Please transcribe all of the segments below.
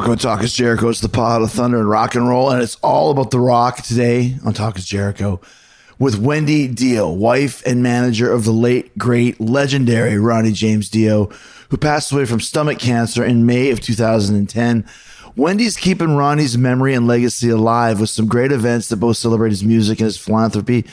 Welcome to Talk is Jericho. It's the pod of thunder and rock and roll, and it's all about the rock today on Talk is Jericho with Wendy Dio, wife and manager of the late, great, legendary Ronnie James Dio, who passed away from stomach cancer in May of 2010. Wendy's keeping Ronnie's memory and legacy alive with some great events that both celebrate his music and his philanthropy.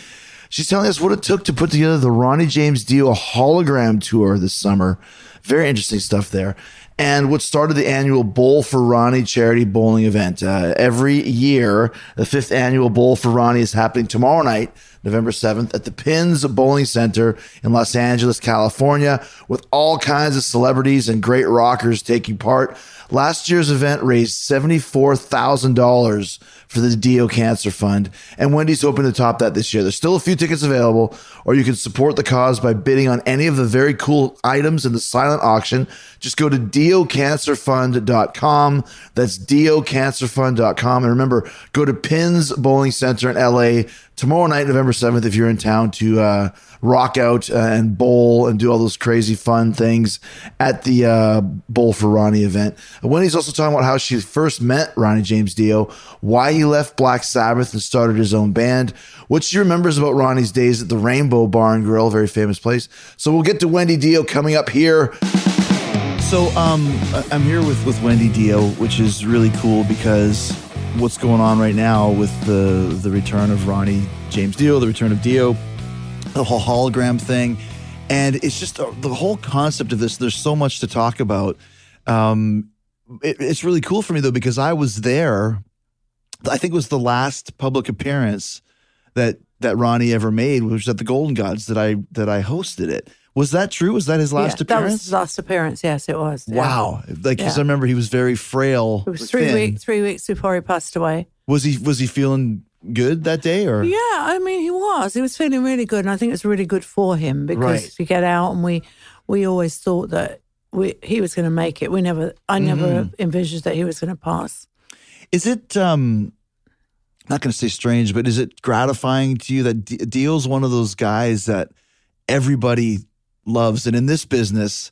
She's telling us what it took to put together the Ronnie James Dio hologram tour this summer. Very interesting stuff there and what started the annual Bowl for Ronnie charity bowling event. Uh, every year, the fifth annual Bowl for Ronnie is happening tomorrow night, November 7th, at the Pins Bowling Center in Los Angeles, California, with all kinds of celebrities and great rockers taking part. Last year's event raised $74,000 for the Dio Cancer Fund, and Wendy's hoping to top that this year. There's still a few tickets available, or you can support the cause by bidding on any of the very cool items in the silent auction. Just go to diocancerfund.com. That's diocancerfund.com. And remember, go to Pins Bowling Center in LA tomorrow night, November 7th, if you're in town to uh, rock out uh, and bowl and do all those crazy fun things at the uh, Bowl for Ronnie event. Wendy's also talking about how she first met Ronnie James Dio, why he left Black Sabbath and started his own band, what she remembers about Ronnie's days at the Rainbow Bar and Grill, very famous place. So we'll get to Wendy Dio coming up here. So um, I'm here with, with Wendy Dio, which is really cool because what's going on right now with the the return of Ronnie James Dio, the return of Dio, the whole hologram thing, and it's just uh, the whole concept of this. There's so much to talk about. Um, it, it's really cool for me though because I was there. I think it was the last public appearance that that Ronnie ever made, which was at the Golden Gods that I that I hosted it. Was that true? Was that his last yeah, appearance? That was his last appearance. Yes, it was. yeah. Wow! Like, because Yeah. I remember he was very frail. It was three weeks. Three weeks before he passed away. Was he was he feeling good that day or? Yeah, I mean, he was. He was feeling really good, and I think it's really good for him because Right. to get out, and we we always thought that we he was going to make it. We never, I never Mm-hmm. envisioned that he was going to pass. Is it um not going to say strange, but is it gratifying to you that D- Dio's one of those guys that everybody loves, and in this business,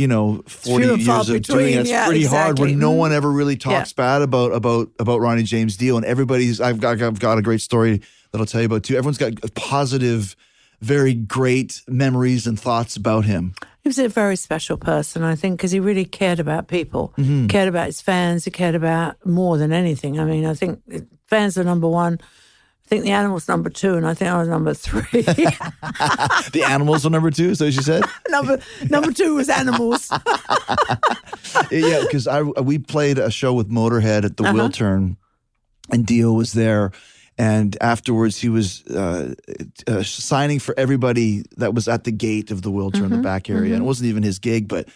you know, forty few and far years of doing between. it, it's Yeah, pretty hard. Where exactly. no Mhm. one ever really talks bad about about about Ronnie James Dio, and everybody's. I've got I've got a great story that I'll tell you about too. Everyone's got positive, very great memories and thoughts about him. He was a very special person, I think, because he really cared about people, Mm-hmm. cared about his fans. He cared about more than anything. I mean, I think fans are number one. I think the animals number two, and I think I was number three. The animals were number two. So as you said. number number two was animals. yeah, because I we played a show with Motorhead at the Uh-huh. Wiltern, and Dio was there. And afterwards, he was uh, uh, signing for everybody that was at the gate of the in Mm-hmm. the back area, and it wasn't even his gig. But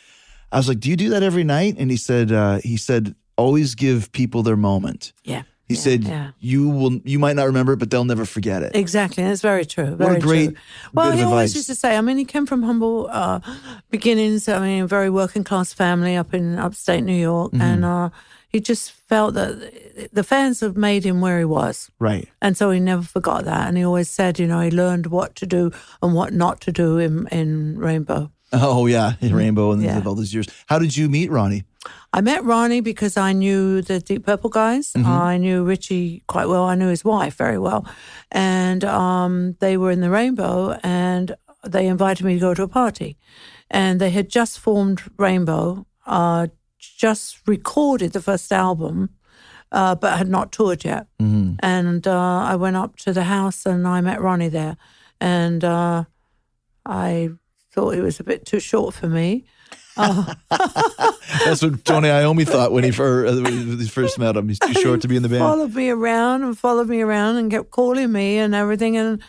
I was like, "Do you do that every night?" And he said, uh, "He said always give people their moment." Yeah. He yeah, said, yeah. "You will, you might not remember it, but they'll never forget it." Exactly, and it's very true. a great true. Well, he always used to say. I mean, he came from humble uh, beginnings. I mean, a very working class family up in upstate New York, Mm-hmm. and uh, he just felt that the fans have made him where he was. Right. And so he never forgot that. And he always said, you know, he learned what to do and what not to do in, in Rainbow. Oh yeah, Rainbow and Yeah. all those years. How did you meet Ronnie? I met Ronnie because I knew the Deep Purple guys. I knew Ritchie quite well. I knew his wife very well. And um, they were in the Rainbow and they invited me to go to a party. And they had just formed Rainbow, uh, just recorded the first album, uh, but had not toured yet. And uh, I went up to the house and I met Ronnie there. And uh, I thought he was a bit too short for me. That's what Tony Iommi thought when he first, when he first met him. He's too short to be in the band. Followed me around and followed me around and kept calling me and everything. And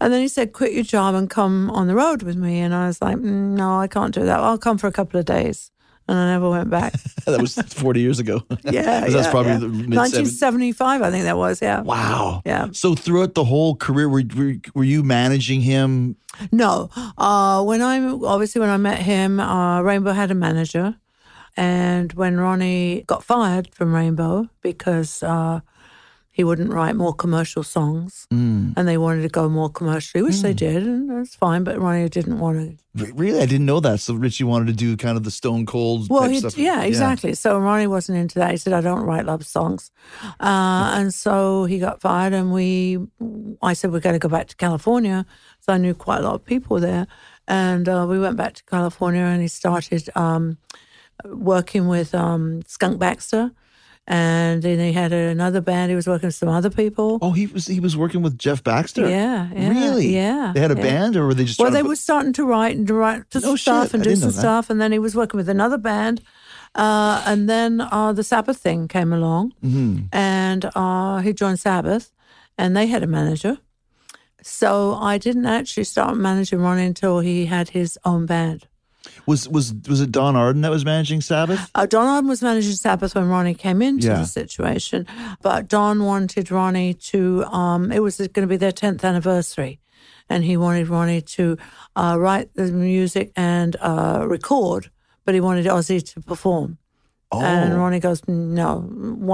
and then he said, "Quit your job and come on the road with me." And I was like, "Mm, "No, I can't do that. I'll come for a couple of days." And I never went back. that was 40 years ago. Yeah, that's probably yeah. the mid 1975, I think that was. Yeah. Wow. Yeah. So throughout the whole career, were, were, were you managing him? No, uh, when I obviously when I met him, uh, Rainbow had a manager, and when Ronnie got fired from Rainbow because uh, he wouldn't write more commercial songs, Mm. and they wanted to go more commercially, which they did, and that's fine. But Ronnie didn't want to Really, I didn't know that. So Ritchie wanted to do kind of the Stone Cold Well, he, stuff. yeah, exactly. So Ronnie wasn't into that. He said, "I don't write love songs," uh, and so he got fired. And we, I said, "We're going to go back to California." So I knew quite a lot of people there, and uh, we went back to California. And he started um, working with um, Skunk Baxter, and then he had another band. He was working with some other people. Oh, he was he was working with Jeff Baxter. Yeah, yeah, really. yeah, They had a yeah. band, or were they just? Well, they put- were starting to write and to write to No stuff shit, and do some stuff, and then he was working with another band, uh, and then uh, the Sabbath thing came along, Mm-hmm. and uh, he joined Sabbath, and they had a manager. So I didn't actually start managing Ronnie until he had his own band. Was was was it Don Arden that was managing Sabbath? Uh, Don Arden was managing Sabbath when Ronnie came into Yeah. the situation, but Don wanted Ronnie to. Um, it was going to be their tenth anniversary, and he wanted Ronnie to uh, write the music and uh, record, but he wanted Ozzy to perform. Oh, And Ronnie goes, no,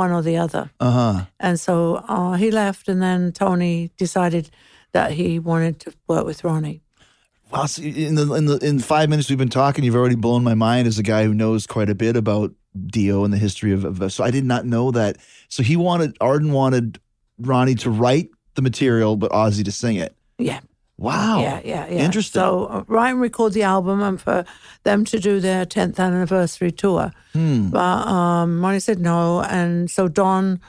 one or the other. uh huh. And so uh, he left, and then Tony decided that he wanted to work with Ronnie. In the in the in five minutes we've been talking, you've already blown my mind as a guy who knows quite a bit about Dio and the history of. of so I did not know that. So he wanted Arden wanted Ronnie to write the material, but Ozzy to sing it. Yeah. Wow. Yeah, yeah, yeah. Interesting. So uh, write and record the album, and for them to do their tenth anniversary tour. Hmm. But um, Ronnie said no, and so Don,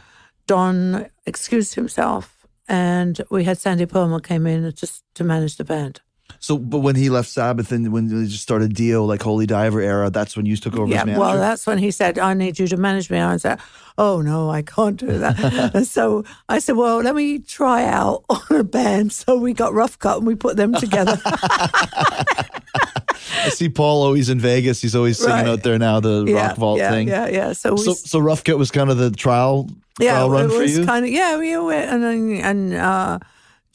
Don excused himself, and we had Sandy Pearlman came in just to manage the band. So, but when he left Sabbath and when they just started Dio, like Holy Diver era, that's when you took over yeah, as manager. well, that's when he said, "I need you to manage me." I said, "Oh no, I can't do that." and so I said, "Well, let me try out on a band." So we got Rough Cut and we put them together. I see Paul always in Vegas. He's always singing Right. out there now, the yeah, rock vault yeah, thing. Yeah, yeah. So we So, so Rough Cut was kind of the trial, yeah, trial run it for was you. kind of yeah. We went and and uh,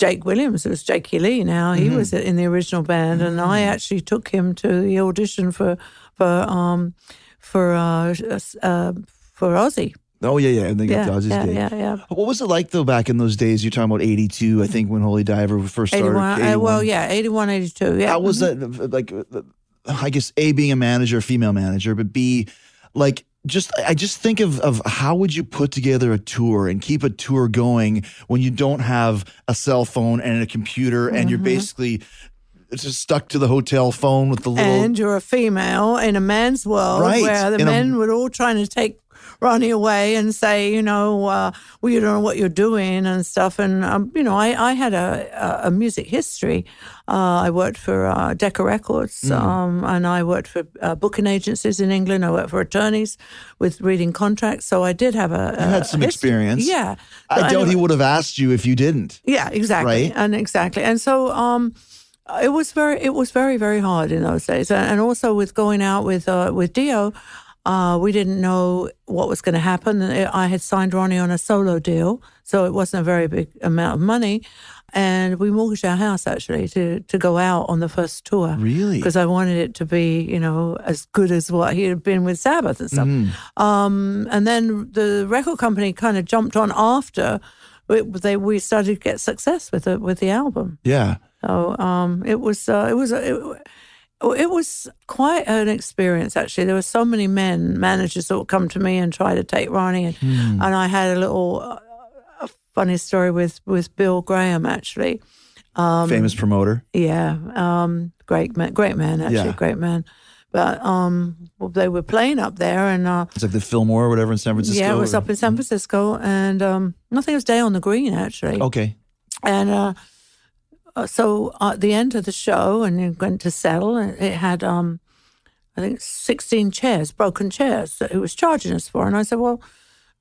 Jake Williams, it was Jake Lee. Now Mm-hmm. he was in the original band, and I actually took him to the audition for for um for uh, uh for Ozzy. oh yeah, yeah. And they Yeah, got Ozzy's yeah, Day. yeah, yeah. What was it like though back in those days? You're talking about '82, I think, when Holy Diver first started. 81, uh, well, yeah, 81, 82. Yeah. How was that? Like, uh, I guess a being a manager, female manager, but b like just I just think of of how would you put together a tour and keep a tour going when you don't have a cell phone and a computer and you're Mm-hmm. basically just stuck to the hotel phone with the little and you're a female in a man's world Right, where the in a- men were all trying to take Ronnie away and say, you know, uh, well, you don't know what you're doing and stuff. And, um, you know, I, I had a, a, a music history. Uh, I worked for uh, Decca Records Mm. um, and I worked for uh, booking agencies in England. I worked for attorneys with reading contracts. So I did have a. You had some experience. Yeah. I doubt he would have asked you if you didn't. yeah, exactly, Right? and exactly, and so um, it was very, it was very, very hard in those days, and, and also with going out with uh, with Dio, uh, we didn't know what was going to happen. I had signed Ronnie on a solo deal, so it wasn't a very big amount of money, and we mortgaged our house actually to to go out on the first tour. Really? Because I wanted it to be, you know, as good as what he had been with Sabbath and stuff. Um, and then the record company kind of jumped on after it, they we started to get success with the with the album. Yeah. So um, it was uh, it was it, it was quite an experience actually. There were so many men managers that would come to me and try to take Ronnie, and, Hmm. and I had a little uh, a funny story with with Bill Graham actually. Um, Famous promoter. Yeah, um, great man, great man actually, Yeah. great man. But um, well, they were playing up there, and uh, It's like the Fillmore or whatever in San Francisco. yeah, it was or- up in San Francisco, and um, I think it was Day on the Green actually. Okay. And uh, so at the end of the show, and you went to settle, and it had, um, I think, 16 chairs, broken chairs that he was charging us for. And I said, Well,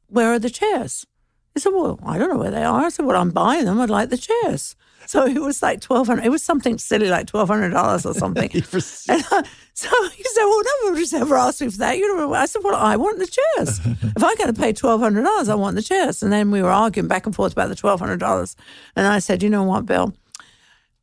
where are the chairs? He said, Well, I don't know where they are. I said, Well, I'm buying them. I'd like the chairs. So it was like 1200 It was something silly like $1,200 or something. And uh, so he said, "Well, nobody's ever asked me for that." You know, I said, "Well, I want the chairs. if I got to pay twelve hundred dollars, I want the chairs." And then we were arguing back and forth about the twelve hundred dollars. And I said, "You know what, Bill?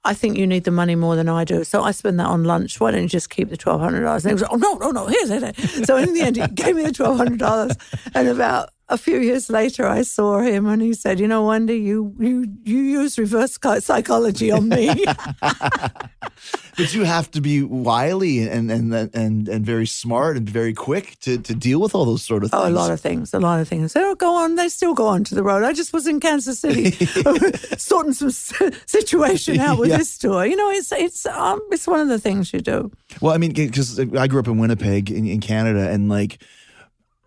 I think you need the money more than I do. So I spend that on lunch. Why don't you just keep the twelve hundred dollars?" And he was, like, "Oh no, no, no. Here's it." So in the end, he gave me the twelve hundred dollars. And about a few years later, I saw him and he said, "You know, Wendy, you you you use reverse psychology on me." But you have to be wily and and and and very smart and very quick to to deal with all those sort of things. Oh, a lot of things, a lot of things. They don't go on. They still go on to the road. I just was in Kansas City, sorting some situation out with Yeah. this tour. You know, it's it's um, it's one of the things you do. Well, I mean, because I grew up in Winnipeg in, in Canada, and like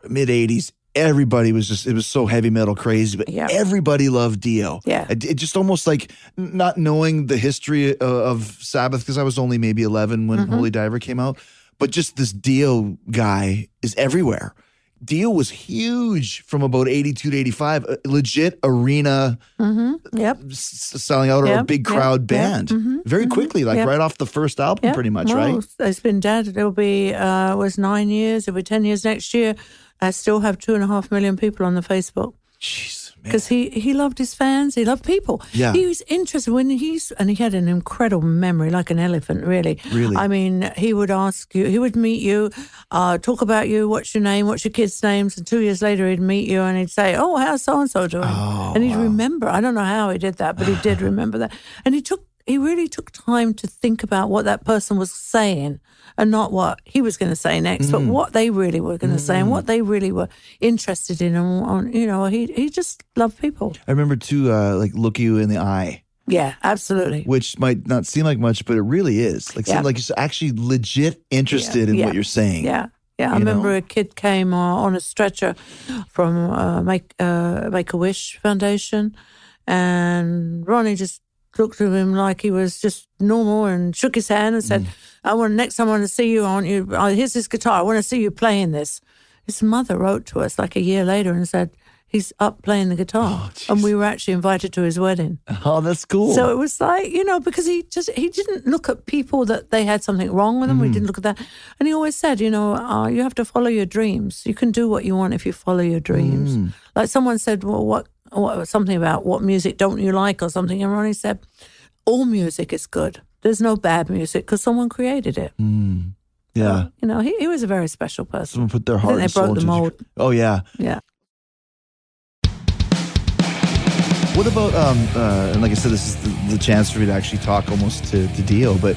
mid '80s, everybody was just it was so heavy metal crazy, but Yeah. everybody loved Dio. Yeah. it, just almost like not knowing the history of, of Sabbath because I was only maybe 11 when Mm-hmm. Holy Diver came out, but just this Dio guy is everywhere. Dio was huge from about 82 to 85, a legit arena mm-hmm. Yep. s- selling out or a big crowd yeah, band mhm, very quickly, like right off the first album, pretty much, well, right? It's been dead. It'll be uh, it was nine years. It'll be ten years next year. I still have two and a half million people on the Facebook Jeez, because he he loved his fans. He loved people. Yeah. he was interested when he's and he had an incredible memory, like an elephant. Really, Really? I mean, he would ask you, he would meet you, uh, talk about you, what's your name, what's your kids' names, and two years later he'd meet you and he'd say, "Oh, how's so and so doing?" Oh, and he'd remember. I don't know how he did that, but he did remember that, and he took. He really took time to think about what that person was saying and not what he was going to say next, Mm. but what they really were going to say and what they really were interested in. And, on, you know, he, he just loved people. I remember too, uh, like look you in the eye, Yeah, absolutely. which might not seem like much, but it really is. Like, Yeah. seem like you're actually legit interested in yeah, what you're saying. Yeah. Yeah, I You remember know? a kid came uh, on a stretcher from uh, Make uh, Make a Wish Foundation, and Ronnie just looked at him like he was just normal and shook his hand and Mm. "I want next time I want to see you. I want you. Uh, here's this guitar. I want to see you playing this." His mother wrote to us like a year later and said he's up playing the guitar, and we were actually invited to his wedding. Oh, that's cool. So it was like, you know, because he just he didn't look at people that they had something wrong with them. He didn't look at that, and he always said, you know, uh, you have to follow your dreams. You can do what you want if you follow your dreams. Like someone said, well, what, what something about what music don't you like or something, and Ronnie said, all music is good. There's no bad music because someone created it. yeah. You know, he, he was a very special person. Someone put their heart and broke soul the into mold. Oh, yeah. Yeah. What about, um, uh, and like I said, this is the, the chance for me to actually talk almost to, to Dio, but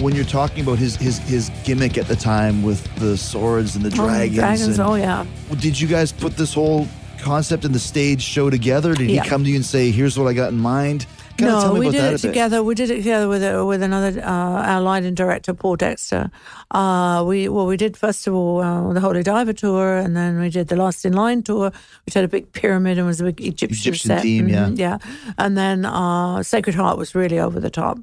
when you're talking about his, his, his gimmick at the time with the swords and the Oh, dragons, dragons. and- Oh yeah. did you guys put this whole concept and the stage show together? Did Yeah. he come to you and say, "Here's what I got in mind"? Kinda no, we did it a bit. together. We did it together with uh, with another uh, our lighting director, Paul Dexter. Uh, we well, we did first of all uh, the Holy Diver tour, and then we did the Last in Line tour, which had a big pyramid and was a big Egyptian, Egyptian set. theme, yeah. Mhm, yeah. And then uh, Sacred Heart was really over the top,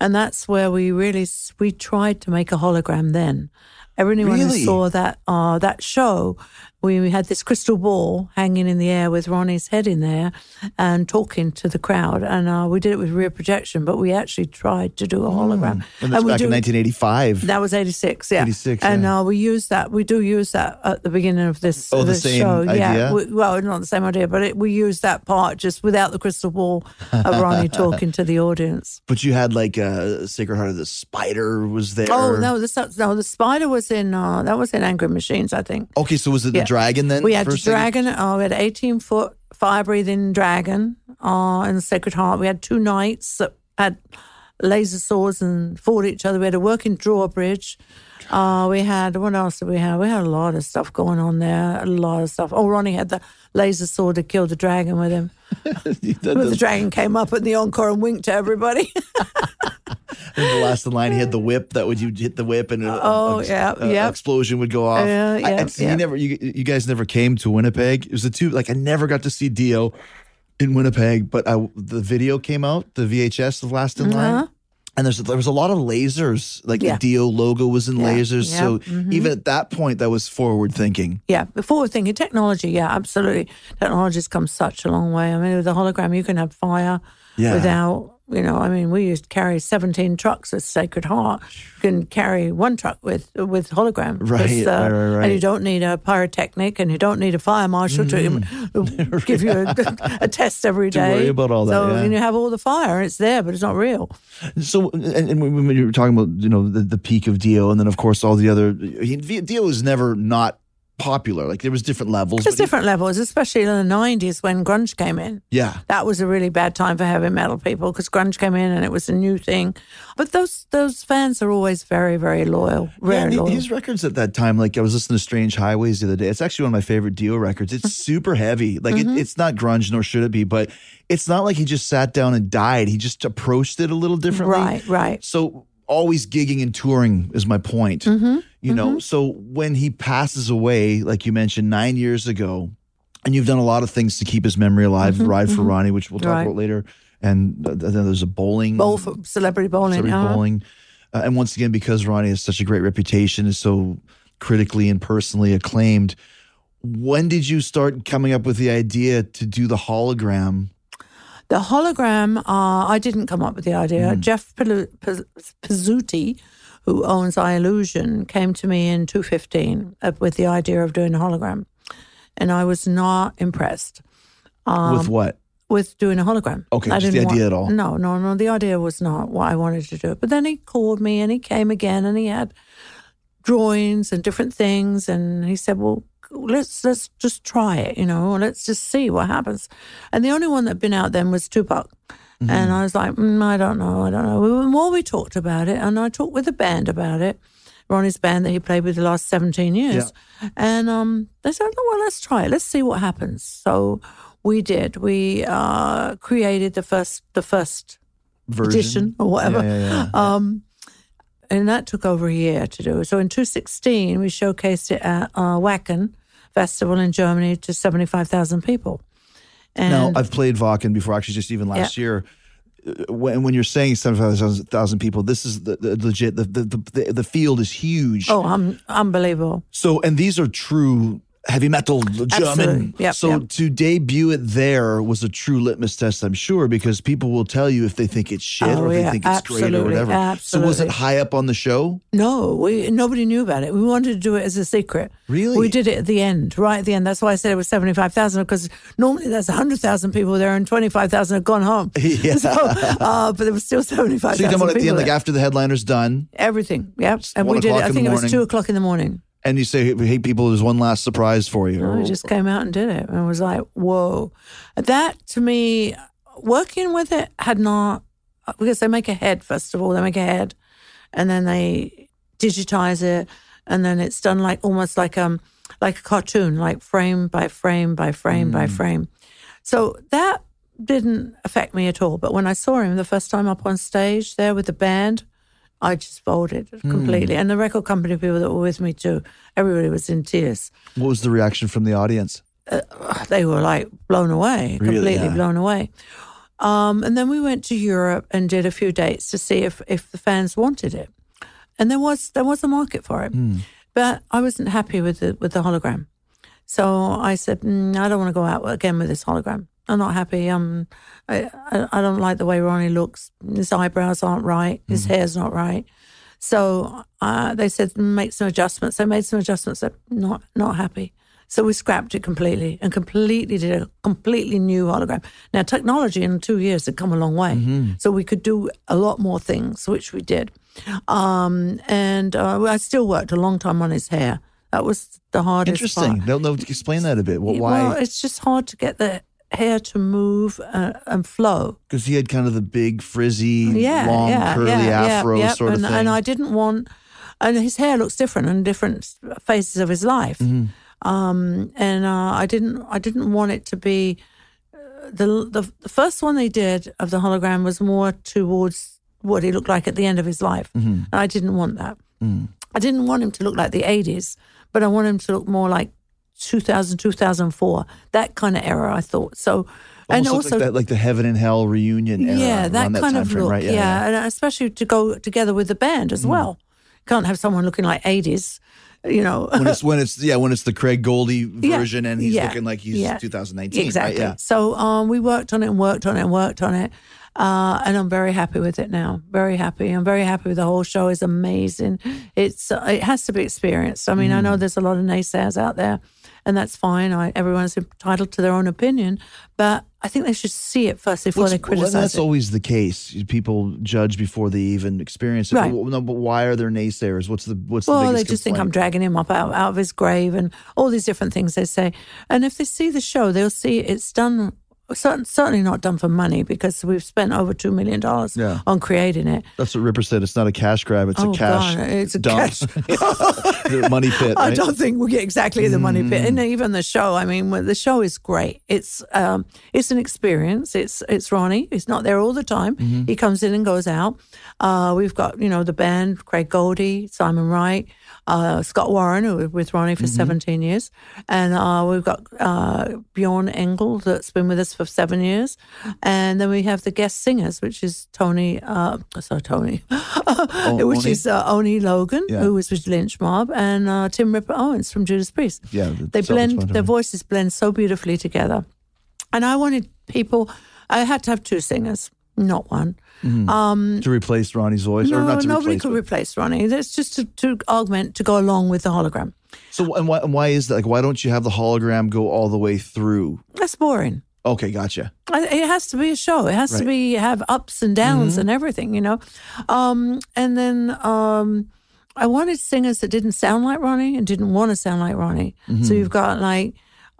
and that's where we really we tried to make a hologram then. Everyone Really? who saw that uh, that show, we had this crystal ball hanging in the air with Ronnie's head in there, and talking to the crowd. And uh, we did it with rear projection, but we actually tried to do a hologram. Hmm. And that's we back in 1985. That was eighty six, yeah. 86, and uh, we use that. We do use that at the beginning of this, Oh, the this same show. Yeah. idea? We, well, not the same idea, but it, we use that part just without the crystal ball of Ronnie talking to the audience. but you had like a Sacred Heart of the Spider was there. Oh no, the no, the spider was in uh, that was in Angry Machines, I think. Okay, so was it the Yeah. Dragon then? We had the dragon. Oh, we had eighteen foot fire breathing dragon uh, in the Sacred Heart. We had two knights that had laser swords and fought each other. We had a working drawbridge. Uh, we had what else did we have? We had a lot of stuff going on there. A lot of stuff. Oh, Ronnie had the laser sword to kill the dragon with him. The dragon came up at the encore and winked to everybody. the last in line, he had the whip that would you hit the whip and a, Oh, a- yeah, a- yeah. explosion would go off. Yeah, I- yeah, I-. You never, you, you guys never came to Winnipeg. It was the two. Like I never got to see Dio in Winnipeg, but I, the video came out, the VHS of Last in Line. Uh-huh. And there's there was a lot of lasers, like Yeah. the Dio logo was in Yeah, lasers. yeah, So mhm. even at that point, that was forward thinking. Yeah, forward thinking technology, yeah, absolutely. Technology's come such a long way. I mean, with a hologram, you can have fire without, you know, I mean, we used to carry 17 trucks with Sacred Heart. You can carry one truck with with hologram. Right, uh, right, right. And you don't need a pyrotechnic and you don't need a fire marshal to give you a, a test every day. Day. worry about all that, So yeah. and you have all the fire, and it's there, but it's not real. So, and, and when you were talking about, you know, the, the peak of Dio, and then of course all the other, he, Dio was never not popular. Like there was different levels. There's different levels, especially in the 90s when grunge came in. yeah. That was a really bad time for heavy metal people because grunge came in and it was a new thing. But those those fans are always very, very loyal. Yeah, Very and loyal. his records at that time, like I was listening to Strange Highways the other day. It's actually one of my favorite Dio records. It's super heavy. Like Mm-hmm. it, it's not grunge, nor should it be, but it's not like he just sat down and died. He just approached it a little differently. Right, right. So always gigging and touring is my point. Mm-hmm. You know, so when he passes away, like you mentioned, nine years ago, and you've done a lot of things to keep his memory alive, Ride for Ronnie, which we'll talk Mm-hmm. Right. about later. And th- then there's a bowling Bowl for celebrity bowling. celebrity uh-huh. bowling. Uh, and once again, because Ronnie has such a great reputation, is so critically and personally acclaimed. When did you start coming up with the idea to do the hologram? The hologram, uh, I didn't come up with the idea. Hmm. Jeff Pezzuti, who owns Eyellusion, came to me in 2015 uh, with the idea of doing a hologram. And I was not impressed with what? with doing a hologram. Okay, I just the didn't idea want- at all. No, no, no. The idea was not what I wanted to do. But then he called me and he came again and he had drawings and different things. And he said, well, let's let's just try it, you know, let's just see what happens. And the only one that had been out then was Tupac. Mm-hmm. And I was like, mm, I don't know, I don't know. The more we talked about it, and I talked with the band about it, Ronnie's band that he played with the last 17 years. And um, they said, oh, well, let's try it. Let's see what happens. So we did. We uh, created the first the first Version? edition or whatever. Yeah, yeah, yeah. Um, and that took over a year to do. So in 2016, we showcased it at uh, Wacken Festival in Germany to 75,000 people. And Now, I've played Wacken before, actually, just even last year. Uh, When, when you're saying 75,000 people, this is the, the legit, the, the, the, the field is huge. oh, um, unbelievable. So, and these are true heavy metal German. Yep, so yep. to debut it there was a true litmus test, I'm sure, because people will tell you if they think it's shit Oh, or if yeah, they think it's great or absolutely, whatever. So was it high up on the show? No, we nobody knew about it. We wanted to do it as a secret. Really? We did it at the end, right at the end. That's why I said it was seventy five thousand because normally there's hundred thousand people there and twenty five thousand have gone home. Yeah. So, uh, but there was still seventy five So you're talking about at the end, like after the headliner's done, Everything. Yep. And we did it. I think it was morning? two o'clock in the morning. And you say, hey, people, there's one last surprise for you. I just came out and did it and was like, whoa. That to me, working with it had not, because they make a head, first of all, they make a head and then they digitize it and then it's done like almost like um like a cartoon, like frame by frame by frame by frame. So that didn't affect me at all. But when I saw him the first time up on stage there with the band, I just folded completely. And the record company people that were with me too, everybody was in tears what was the reaction from the audience? they were like blown away, Really? completely Yeah. blown away. Um, and then we went to Europe and did a few dates to see if, if the fans wanted it, and there was there was a market for it, Hmm. but I wasn't happy with the with the hologram, so I said mm, I don't want to go out again with this hologram. I'm not happy. Um, I, I don't like the way Ronnie looks. His eyebrows aren't right. His Hmm. hair's not right. So uh, they said make some adjustments. I made some adjustments. I'm not not happy. So we scrapped it completely and completely did a completely new hologram. Now technology in two years had come a long way, Mm-hmm. so we could do a lot more things, which we did. Um, and uh, I still worked a long time on his hair. That was the hardest. Interesting. Part. No, explain that a bit. Well, Well, why? it's just hard to get the hair to move uh, and flow. Because he had kind of the big, frizzy, yeah, long, yeah, curly yeah, afro yeah, sort and, of thing. And I didn't want, and his hair looks different in different phases of his life. Mm-hmm. Um, and uh, I didn't, I didn't want it to be. uh, The, the the first one they did of the hologram was more towards what he looked like at the end of his life, Mm-hmm. and I didn't want that. Mm. I didn't want him to look like the '80s, but I want him to look more like 2000, 2004, that kind of era. I thought so, and Almost looked also like, that, like the heaven and hell reunion era. yeah, that around kind of frame, look. right? Yeah, and especially to go together with the band as well. Can't have someone looking like eighties, you know. when it's when it's yeah when it's the Craig Goldy Yeah, version and he's yeah, looking like he's yeah. 2019 exactly. right? yeah So um, we worked on it and worked on it and worked on it, Uh, and I'm very happy with it now. Very happy. I'm very happy with the whole show. is amazing. It's uh, it has to be experienced. I mean, I Mm. know there's a lot of naysayers out there, and that's fine. I, everyone's entitled to their own opinion, but I think they should see it first before What's- they well, criticize that's it. always the case. People judge before they even experience it. Right. But, no, but why are there naysayers? What's the what's the Well, biggest they just think I'm dragging him up out, out of his grave and all these different things they say. And if they see the show, they'll see it's done. Cer- Certainly not done for money because we've spent over two million dollars Yeah. on creating it. That's what Ripper said. It's not a cash grab. It's Oh, a cash God, it's a dump. cash- The money pit. I right? Mm. don't think we get exactly the money pit. And even the show, I mean, the show is great. It's um, it's an experience. It's it's Ronnie. He's not there all the time. Mm-hmm. He comes in and goes out. Uh, we've got you know the band, Craig Goldy, Simon Wright, uh, Scott Warren, who was with Ronnie for Mm-hmm. 17 years, and uh, we've got uh, Bjorn Englen that's been with us for seven years, and then we have the guest singers, which is Tony. Uh, sorry, Tony, which Oni? is uh, Oni Logan, Yeah. who was with Lynch Mob, and uh, Tim Ripper Owens from Judas Priest. Yeah, they blend their voices blend so beautifully together. And I wanted people. I had to have two singers, not one. To replace Ronnie's voice, or No, not to nobody replace. could but- replace Ronnie. That's just to, to augment to go along with the hologram. so, and why, and why is that? Like, why don't you have the hologram go all the way through? That's boring. Okay, gotcha. It has to be a show. It has to be have ups and downs Mm-hmm. and everything, you know. Um, and then um, I wanted singers that didn't sound like Ronnie and didn't want to sound like Ronnie. Mm-hmm. So you've got like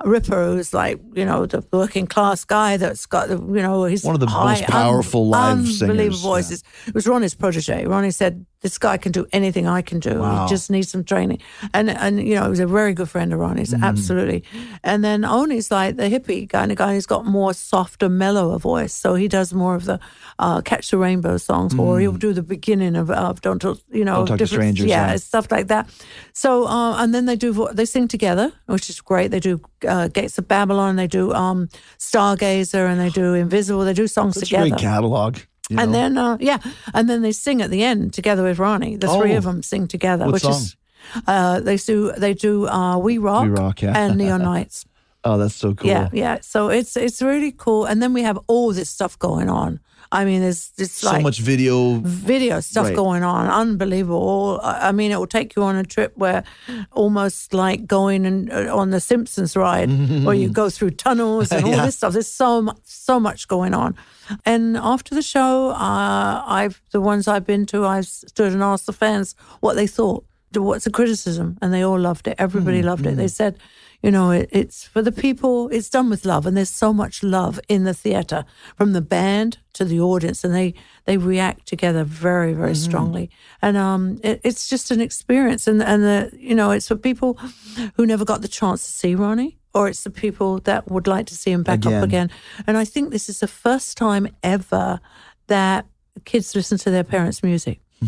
Ripper, who's like you know the working class guy that's got the you know he's One of the high, most powerful live unbelievable singers, yeah. voices. It was Ronnie's protege. Ronnie said, "This guy can do anything I can do. Wow. He just needs some training." And and you know, he was a very good friend of Ronnie's, Mm-hmm. absolutely. And then Oni's like the hippie kind of guy. He's got more softer, mellower voice, so he does more of the uh, Catch the Rainbow songs, or he'll do the beginning of, of Don't Talk, you know, Mm. Don't Talk to different- Strangers, yeah, yeah. stuff like that. So uh, and then they do they sing together, which is great. They do uh, Gates of Babylon, they do um, Stargazer, and they do Invisible. They do songs a together. great catalog. You And know? then, uh, yeah, and then they sing at the end together with Ronnie. The three Oh. of them sing together, What which song? is uh, they do they do uh, We Rock, We Rock, yeah. and Neon Nights. oh, that's so cool. Yeah, yeah. So it's it's really cool. And then we have all this stuff going on. I mean, there's it's So like much video. video stuff Right. going on, unbelievable. I mean, it will take you on a trip where almost like going and uh, on the Simpsons ride, where you go through tunnels and all Yeah. this stuff. There's so much, so much going on. And after the show, uh, I've the ones I've been to, I've stood and asked the fans what they thought. What's the criticism? And they all loved it. Everybody Mm, loved it. They said, you know, it, it's for the people. It's done with love, and there's so much love in the theater from the band to the audience, and they they react together very very Mm-hmm. strongly. And um, it, it's just an experience, and and the, you know, it's for people who never got the chance to see Ronnie, or it's the people that would like to see him back Again. up again. And I think this is the first time ever that kids listen to their parents' music.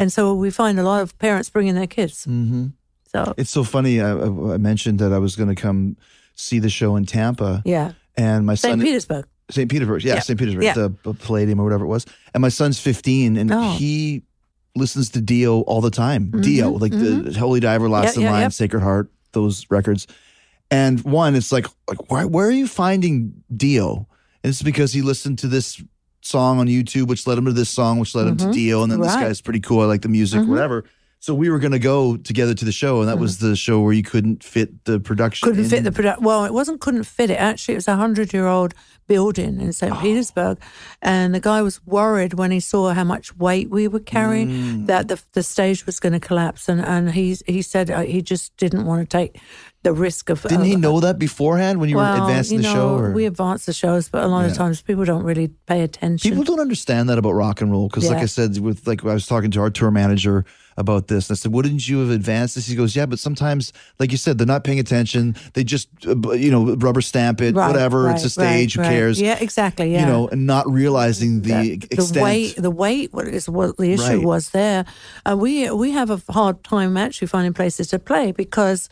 And so we find a lot of parents bringing their kids. Mm-hmm. So It's so funny. I, I mentioned that I was going to come see the show in Tampa, yeah, and my St. son St. Petersburg. St. Petersburg, yeah, Yeah. St. Petersburg, Yeah. the Palladium or whatever it was. And my son's 15, and Oh. he listens to Dio all the time. Dio, like the Holy Diver, Last Mm-hmm. In yeah, Line, yeah. Sacred Heart, those records. And one, it's like, like why, where are you finding Dio? And it's because he listened to this song on YouTube, which led him to this song, which led him to Dio. And then this Mm-hmm. Right. Mm-hmm. guy's pretty cool. I like the music, whatever. So we were going to go together to the show, and that was the show where you couldn't fit the production. couldn't in. fit the product. Well, it wasn't couldn't fit it. Actually, it was a hundred year old building in Oh. St. Petersburg, and the guy was worried when he saw how much weight we were carrying Mm. that the the stage was going to collapse, and and he he said uh, he just didn't want to take the risk of. Didn't he know that beforehand when you well, were advancing you the know, show? Or? we advance the shows, but a lot Yeah. of times people don't really pay attention. People don't understand that about rock and roll because, like I said, with like I was talking to our tour manager about this, and I said, "Wouldn't you have advanced this?" He goes, "Yeah, but sometimes, like you said, they're not paying attention. They just, uh, you know, rubber stamp it, Right, whatever. it's a stage. right, Who right. cares? Yeah, exactly. Yeah, You know, and not realizing the that extent. the weight the weight what is what the issue Right. was there uh, we we have a hard time actually finding places to play because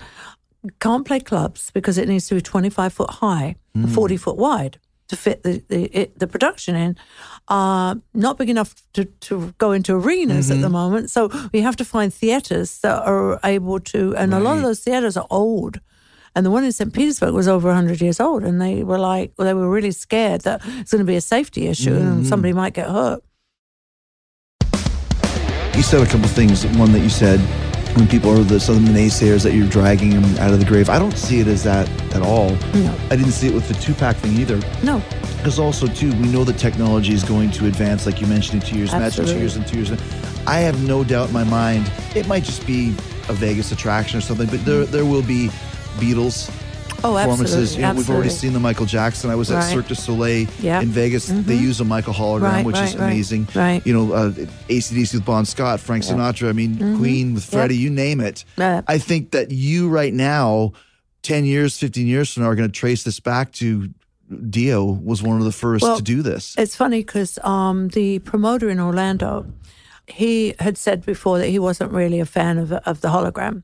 can't play clubs because it needs to be 25 foot high and 40 foot wide to fit the the, it, the production in uh, not big enough to, to go into arenas Mm-hmm. at the moment so we have to find theaters that are able to and a lot of those theaters are old And the one in St. Petersburg was over 100 years old. And they were like, well, they were really scared that it's going to be a safety issue and somebody might get hurt. You said a couple of things. One that you said when people are the some of the naysayers that you're dragging him out of the grave. I don't see it as that at all. No. I didn't see it with the Tupac thing either. No. Because also too, we know that technology is going to advance, like you mentioned, in two years. Imagine two years and two years. I have no doubt in my mind it might just be a Vegas attraction or something, but there there will be Beatles Oh, performances. absolutely. You know, we've already seen the Michael Jackson. I was at Right. Cirque du Soleil Yeah. in Vegas. They use a Michael hologram, Right, which is right, right, amazing. right. You know, uh, ACDC with Bon Scott, Frank Sinatra. I mean, Queen with Freddie. You name it. Yeah. I think that you right now, ten years, fifteen years from now, are going to trace this back to Dio was one of the first Well, to do this. It's funny because um, the promoter in Orlando, he had said before that he wasn't really a fan of of the hologram,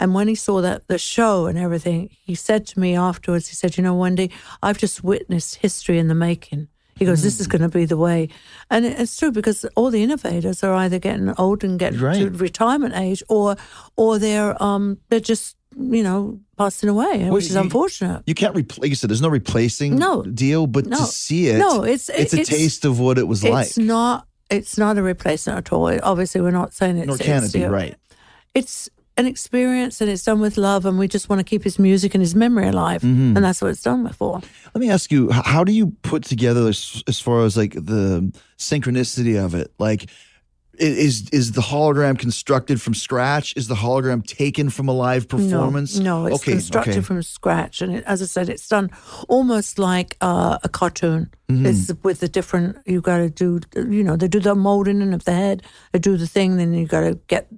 and when he saw that the show and everything, he said to me afterwards, he said, "You know, Wendy, I've just witnessed history in the making." He goes, "This is Mm. going to be the way," and it's true because all the innovators are either getting old and getting to retirement age, or or they're um they're just you know passing away, which is you- unfortunate. You can't replace it. There's no replacing No. deal, but No. to see it, No, it's- it's a it's- taste of what it was like. It's not. It's not a replacement at all. Obviously, we're not saying it's. Nor can it's, it be, right? It's an experience, and it's done with love, and we just want to keep his music and his memory alive, Mm-hmm. and that's what it's done for. Let me ask you, how do you put together as, as far as like the synchronicity of it? Like, is is the hologram constructed from scratch? Is the hologram taken from a live performance? No, no, it's okay, constructed okay. from scratch, and it, as I said, it's done almost like uh, a cartoon. Mm-hmm. It's with the different. You got to do, you know, they do the molding of the head. They do the thing, then you got to get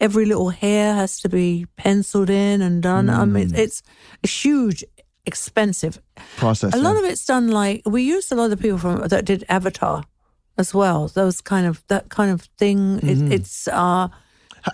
every little hair has to be penciled in and done. I Mm. mean, it's a huge, expensive. process. A lot of it's done like we used a lot of people from that did Avatar as well. Those kind of that kind of thing. Mm-hmm. It, it's uh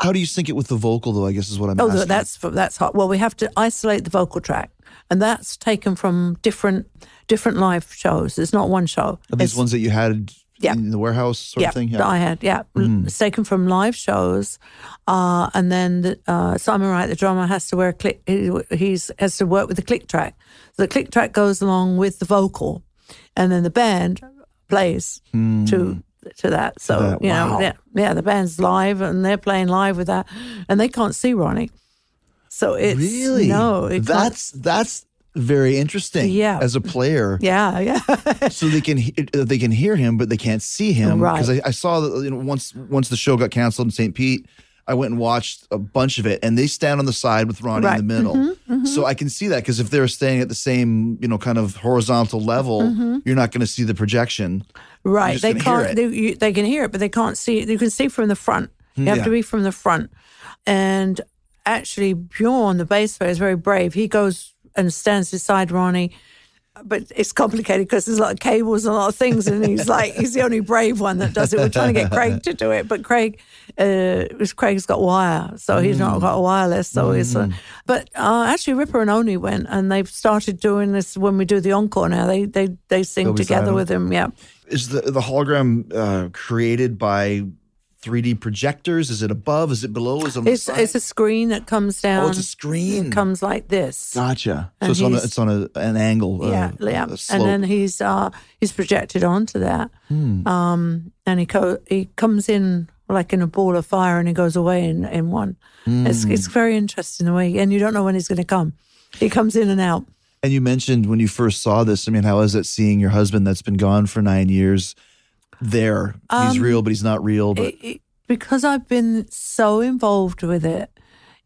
How do you sync it with the vocal, though? I guess is what I'm oh asking. that's that's hot. Well, we have to isolate the vocal track, and that's taken from different different live shows. It's not one show. Are these It's- ones that you had Yeah. in the warehouse sort yeah, of thing? that I had. Yeah, Mm-hmm. it's taken from live shows, uh, and then the, uh, Simon Wright, the drummer, has to wear a click. He, he's has to work with the click track. So The click track goes along with the vocal, and then the band plays to to that. So that, you know, yeah, yeah, the band's live and they're playing live with that, and they can't see Ronnie. So it's really? no, that's that's very interesting. Yeah. as a player. yeah, yeah. so they can they can hear him, but they can't see him. Right. Because I, I saw that you know once once the show got canceled in St. Pete, I went and watched a bunch of it, and they stand on the side with Ronnie Right. in the middle. Mm-hmm, mm-hmm. So I can see that because if they're staying at the same you know kind of horizontal level, mm-hmm. you're not going to see the projection. Right. They can't. They, you, they can hear it, but they can't see it. You can see from the front. You hmm, have Yeah. to be from the front. And actually, Bjorn, the bass player, is very brave. He goes and stands beside Ronnie. But it's complicated because there's a lot of cables and a lot of things, and he's like he's the only brave one that does it. We're trying to get Craig to do it, but Craig, uh, Craig's got wire, so he's not got a wireless. So it's, uh, but uh, actually Ripper and Oni went, and they've started doing this when we do the encore now. They they they sing together silent. with him. Yeah. Is the the hologram uh, created by 3D projectors? Is it above? Is it below? Is it on the It's side? it's a screen that comes down. oh, it's a screen. It comes like this. Gotcha. So it's on a, it's on a, an angle. uh, yeah, yeah. And then he's uh he's projected onto that. Hmm. Um, and he co- he comes in like in a ball of fire, and he goes away in in one. It's Hmm. it's very interesting the way, and you don't know when he's going to come. He comes in and out. And you mentioned when you first saw this. I mean, how is it seeing your husband that's been gone for nine years there? he's real, but he's not real. But Um, It, it, because I've been so involved with it,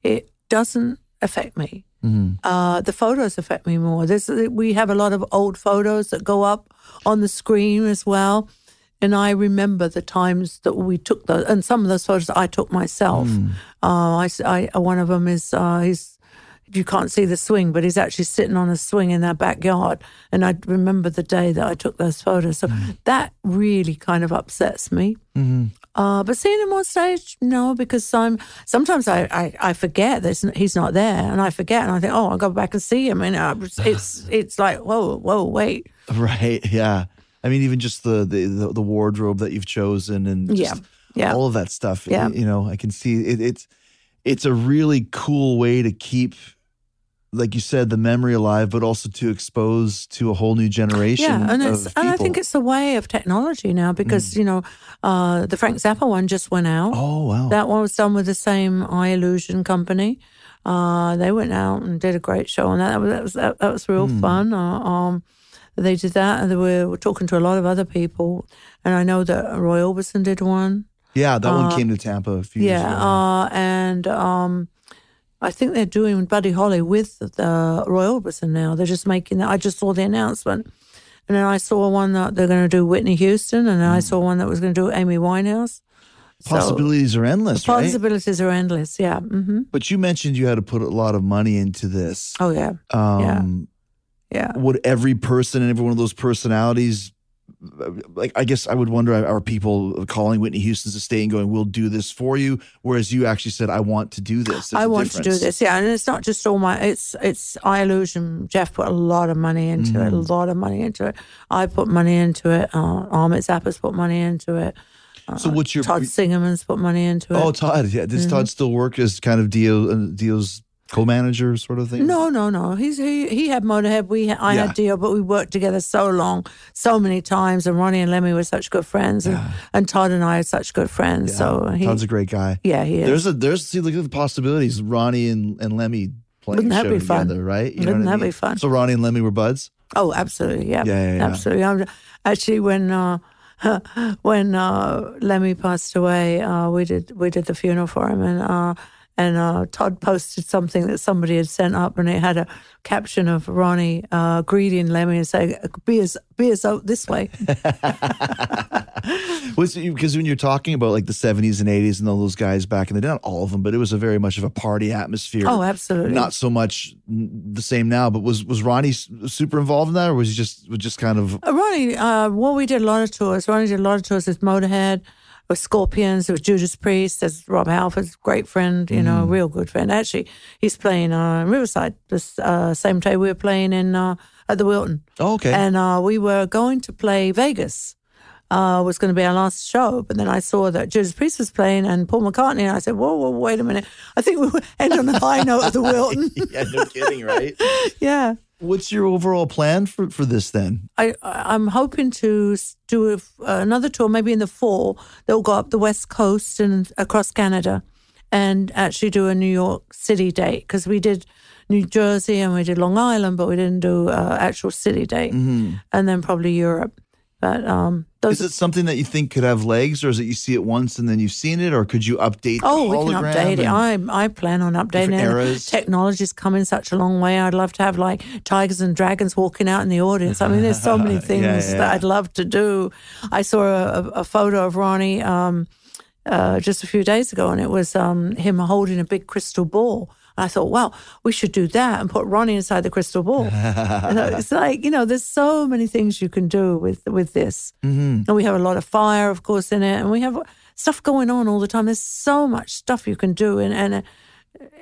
it doesn't affect me. Mm-hmm. Uh, the photos affect me more. There's, we have a lot of old photos that go up on the screen as well. And I remember the times that we took those, and some of those photos I took myself. Mm. Uh, I, I- one of them is uh, he's you can't see the swing, but he's actually sitting on a swing in their backyard. And I remember the day that I took those photos. So Mm. that really kind of upsets me. Mm-hmm. Uh, but seeing him on stage, no, because I'm sometimes I, I, I forget that he's not there, and I forget, and I think, oh, I'll go back and see him, and uh, it's it's, like, whoa, whoa, wait, right, yeah. I mean, even just the the, the, wardrobe that you've chosen and just Yeah, yeah. all of that stuff. Yeah. You know, I can see it, it's it's a really cool way to keep like you said, the memory alive, but also to expose to a whole new generation. Yeah, and it's and I think it's the way of technology now because you know uh, the Frank Zappa one just went out. Oh wow. That one was done with the same Eyellusion company. Uh, they went out and did a great show on that. That was that was, that, that was real Hmm. fun. Uh, um, they did that, and they were, were talking to a lot of other people. And I know that Roy Orbison did one. yeah, that one came to Tampa a few years Yeah, ago. uh, and um, I think they're doing Buddy Holly with the Roy Orbison now. They're just making that. I just saw the announcement, and then I saw one that they're going to do Whitney Houston, and I saw one that was going to do Amy Winehouse. So, Possibilities are endless, right? possibilities are endless. Yeah. hmm But you mentioned you had to put a lot of money into this. Oh yeah. Um, Yeah. Would every person and every one of those personalities, like I guess I would wonder, are people calling Whitney Houston's estate and going, "We'll do this for you," whereas you actually said, "I want to do this." There's I want to do this. Yeah, and it's not just all my. It's it's Eyellusion. Jeff put a lot of money into it. A lot of money into it. I put money into it. Uh, Ahmet Zappa's put money into it. So what's your Todd Singerman's put money into it. Oh, Todd. Yeah, does Mm-hmm. Todd still work as kind of Dio, uh, Dio's co-manager sort of thing? No, no, no. He's he he had Motorhead. We I Yeah. had Dio, but we worked together so long, so many times. And Ronnie and Lemmy were such good friends, and, and Todd and I are such good friends. So he, Todd's a great guy. yeah, he is. There's a there's see look at the possibilities. Ronnie and, and Lemmy playing Wouldn't that be fun? together, right? You Wouldn't what I that be fun? So Ronnie and Lemmy were buds. Oh, absolutely. Yeah. Yeah, yeah, yeah. Absolutely. I'm, actually, when uh, when uh, Lemmy passed away, uh, we did we did the funeral for him, and uh, and uh, Todd posted something that somebody had sent up, and it had a caption of Ronnie uh, greeting Lemmy and saying, "Be as be beers out this way." Was because when you're talking about like the 70s and 80s and all those guys back in the day, not all of them, but it was a very much of a party atmosphere. oh, absolutely. Not so much the same now, but was was Ronnie super involved in that, or was he just was just kind of Uh, Ronnie, uh, well, we did a lot of tours. Ronnie did a lot of tours with Motorhead, with Scorpions, with Judas Priest. There's Rob Halford's great friend, you know, a real good friend. Actually, he's playing uh, Riverside this uh, same day we were playing in uh, at the Wilton. oh, okay? And uh, we were going to play Vegas. Uh, was going to be our last show, but then I saw that Judas Priest was playing and Paul McCartney, and I said, "Whoa, whoa, wait a minute! I think we will end on a high note at the Wilton." yeah, no kidding, right? yeah. What's your overall plan for for this then? I, I'm hoping to do a, another tour, maybe in the fall, that will go up the west coast and across Canada, and actually do a New York City date because we did New Jersey and we did Long Island, but we didn't do uh, actual city date, and then probably Europe. But um, those Is it something that you think could have legs, or is it you see it once and then you've seen it, or could you update? Oh, the we can update it. I I plan on updating it. eras. Technology's coming such a long way. I'd love to have like tigers and dragons walking out in the audience. I mean, there's so many things yeah. that I'd love to do. I saw a, a, a photo of Ronnie um, uh, just a few days ago, and it was um, him holding a big crystal ball. I thought, wow, we should do that and put Ronnie inside the crystal ball. It's like you know, there's so many things you can do with with this, Mm-hmm. and we have a lot of fire, of course, in it, and we have stuff going on all the time. There's so much stuff you can do, and and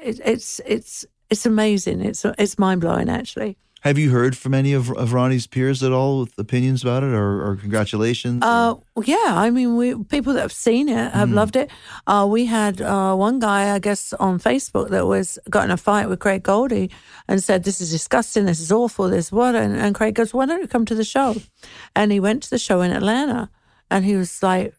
it, it's it's it's amazing. It's it's mind blowing, actually. Have you heard from any of, of Ronnie's peers at all with opinions about it, or, or congratulations? Uh, yeah, I mean, we people that have seen it have loved it. Uh, we had uh, one guy, I guess, on Facebook that was got in a fight with Craig Goldy and said, "This is disgusting. This is awful. This what?" And, and Craig goes, "Why don't you come to the show?" And he went to the show in Atlanta, and he was like,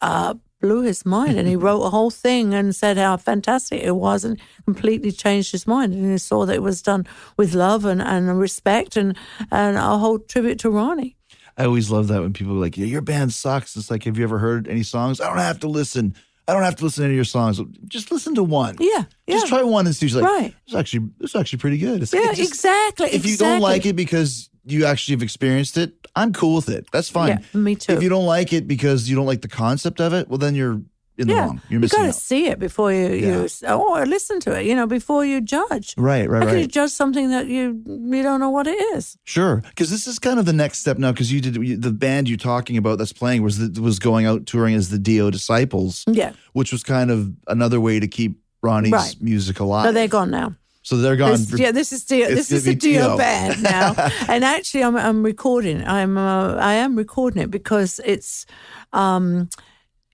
uh, blew his mind, and he wrote a whole thing and said how fantastic it was, and completely changed his mind. And he saw that it was done with love and, and respect, and and a whole tribute to Ronnie. I always love that when people are like, "Yeah, your band sucks." It's like, have you ever heard any songs? I don't have to listen. I don't have to listen to any of your songs. Just listen to one. Yeah, yeah. Just try one and see. She's like, Right. It's actually, it's actually pretty good. It's, Yeah, it's just- exactly. If you don't like it because you actually have experienced it, I'm cool with it. That's fine. Yeah, me too. If you don't like it because you don't like the concept of it, well, then you're in the wrong. You're missing. you got to see it before you, you or listen to it. You know, before you judge. Right, right, How can you right. judge something that you you don't know what it is? Sure, because this is kind of the next step now. Because you did you, the band you're talking about that's playing was the, was going out touring as the Dio Disciples, Yeah. which was kind of another way to keep Ronnie's Right. music alive. No, they're gone now. So they're gone. This, yeah, this is Dio. It's This is a Dio band now, and actually, I'm I'm recording. I'm uh, I am recording it because it's um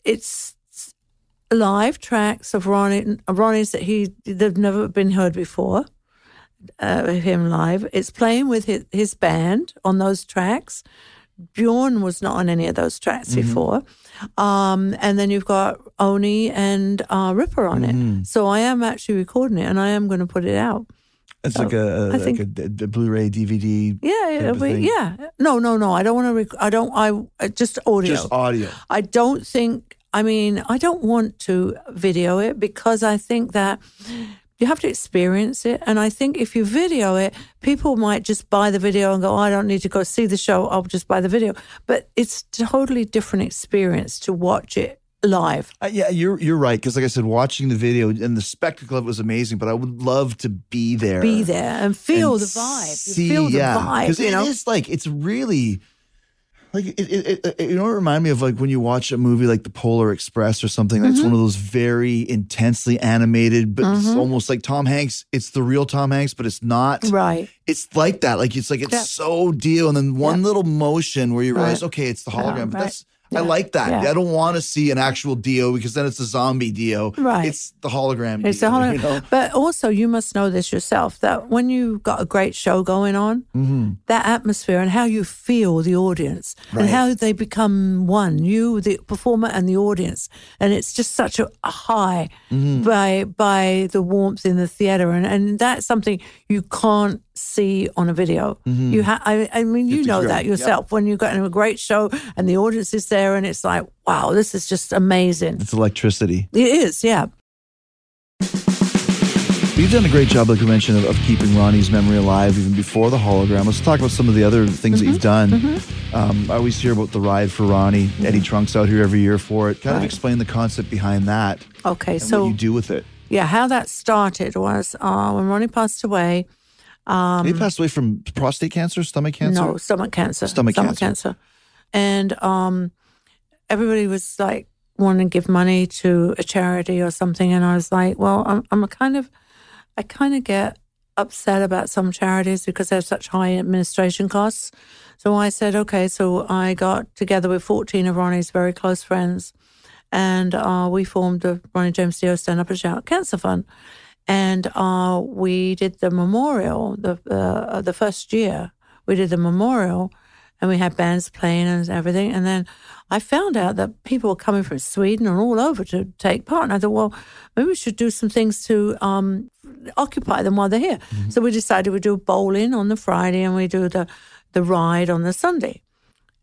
it's live tracks of Ronnie Ronnie's that he they've never been heard before. uh, him live. It's playing with his, his band on those tracks. Bjorn was not on any of those tracks before. Um, and then you've got Oni and uh, Ripper on it. So I am actually recording it and I am going to put it out. It's like a, a I like think- a, d- Blu-ray DVD, Yeah, it'll of thing. yeah. No, no, no. I don't want to. Rec- I don't. I uh, just audio. just audio. I don't think. I mean, I don't want to video it because I think that you have to experience it. And I think if you video it, people might just buy the video and go, oh, I don't need to go see the show. I'll just buy the video. But it's a totally different experience to watch it live. Uh, yeah, you're you're right because, like I said, watching the video and the spectacle of it was amazing. But I would love to be there, Be there and feel and the vibe. see- feel the yeah, vibe. You it know, is like it's really like it, it, it, You know, it remind me of like when you watch a movie like The Polar Express or something. Like It's Mm-hmm. one of those very intensely animated, but it's almost like Tom Hanks. It's the real Tom Hanks, but it's not. right. It's like that. Like it's like it's Yeah. so deal, and then one little motion where you realize, Right. okay, it's the Yeah, hologram. But right. that's I like that. Yeah. I don't want to see an actual Dio because then it's a zombie Dio. Right. It's the hologram. It's Dio, a hologram. You know? But also, you must know this yourself that when you've got a great show going on, Mm-hmm. that atmosphere and how you feel the audience and how they become one, you, the performer, and the audience. And it's just such a, a high Mm-hmm. by by the warmth in the theater. And, and that's something you can't see on a video. You ha- I, I mean, you know that yourself when you've got a great show and the audience is there and it's like, wow, this is just amazing. It's electricity. It is, yeah. You've done a great job, like we mentioned, of, of keeping Ronnie's memory alive even before the hologram. Let's talk about some of the other things that you've done. Um, I always hear about the ride for Ronnie. Eddie Trunk's out here every year for it. Kind of explain the concept behind that Okay, so what you do with it. yeah, how that started was uh, when Ronnie passed away. He passed away from prostate cancer, stomach cancer. Um, No, stomach cancer. Stomach cancer. And um, everybody was like wanting to give money to a charity or something, and I was like, well, I'm, I'm a kind of, I kind of get upset about some charities because they have such high administration costs. So I said, okay. So I got together with 14 of Ronnie's very close friends, and uh, we formed the Ronnie James Dio Stand Up and Shout Cancer Fund. And uh, we did the memorial the uh, the first year. We did the memorial, and we had bands playing and everything. And then I found out that people were coming from Sweden and all over to take part. And I thought, well, maybe we should do some things to um, occupy them while they're here. So we decided we'd do bowling on the Friday and we do the the ride on the Sunday.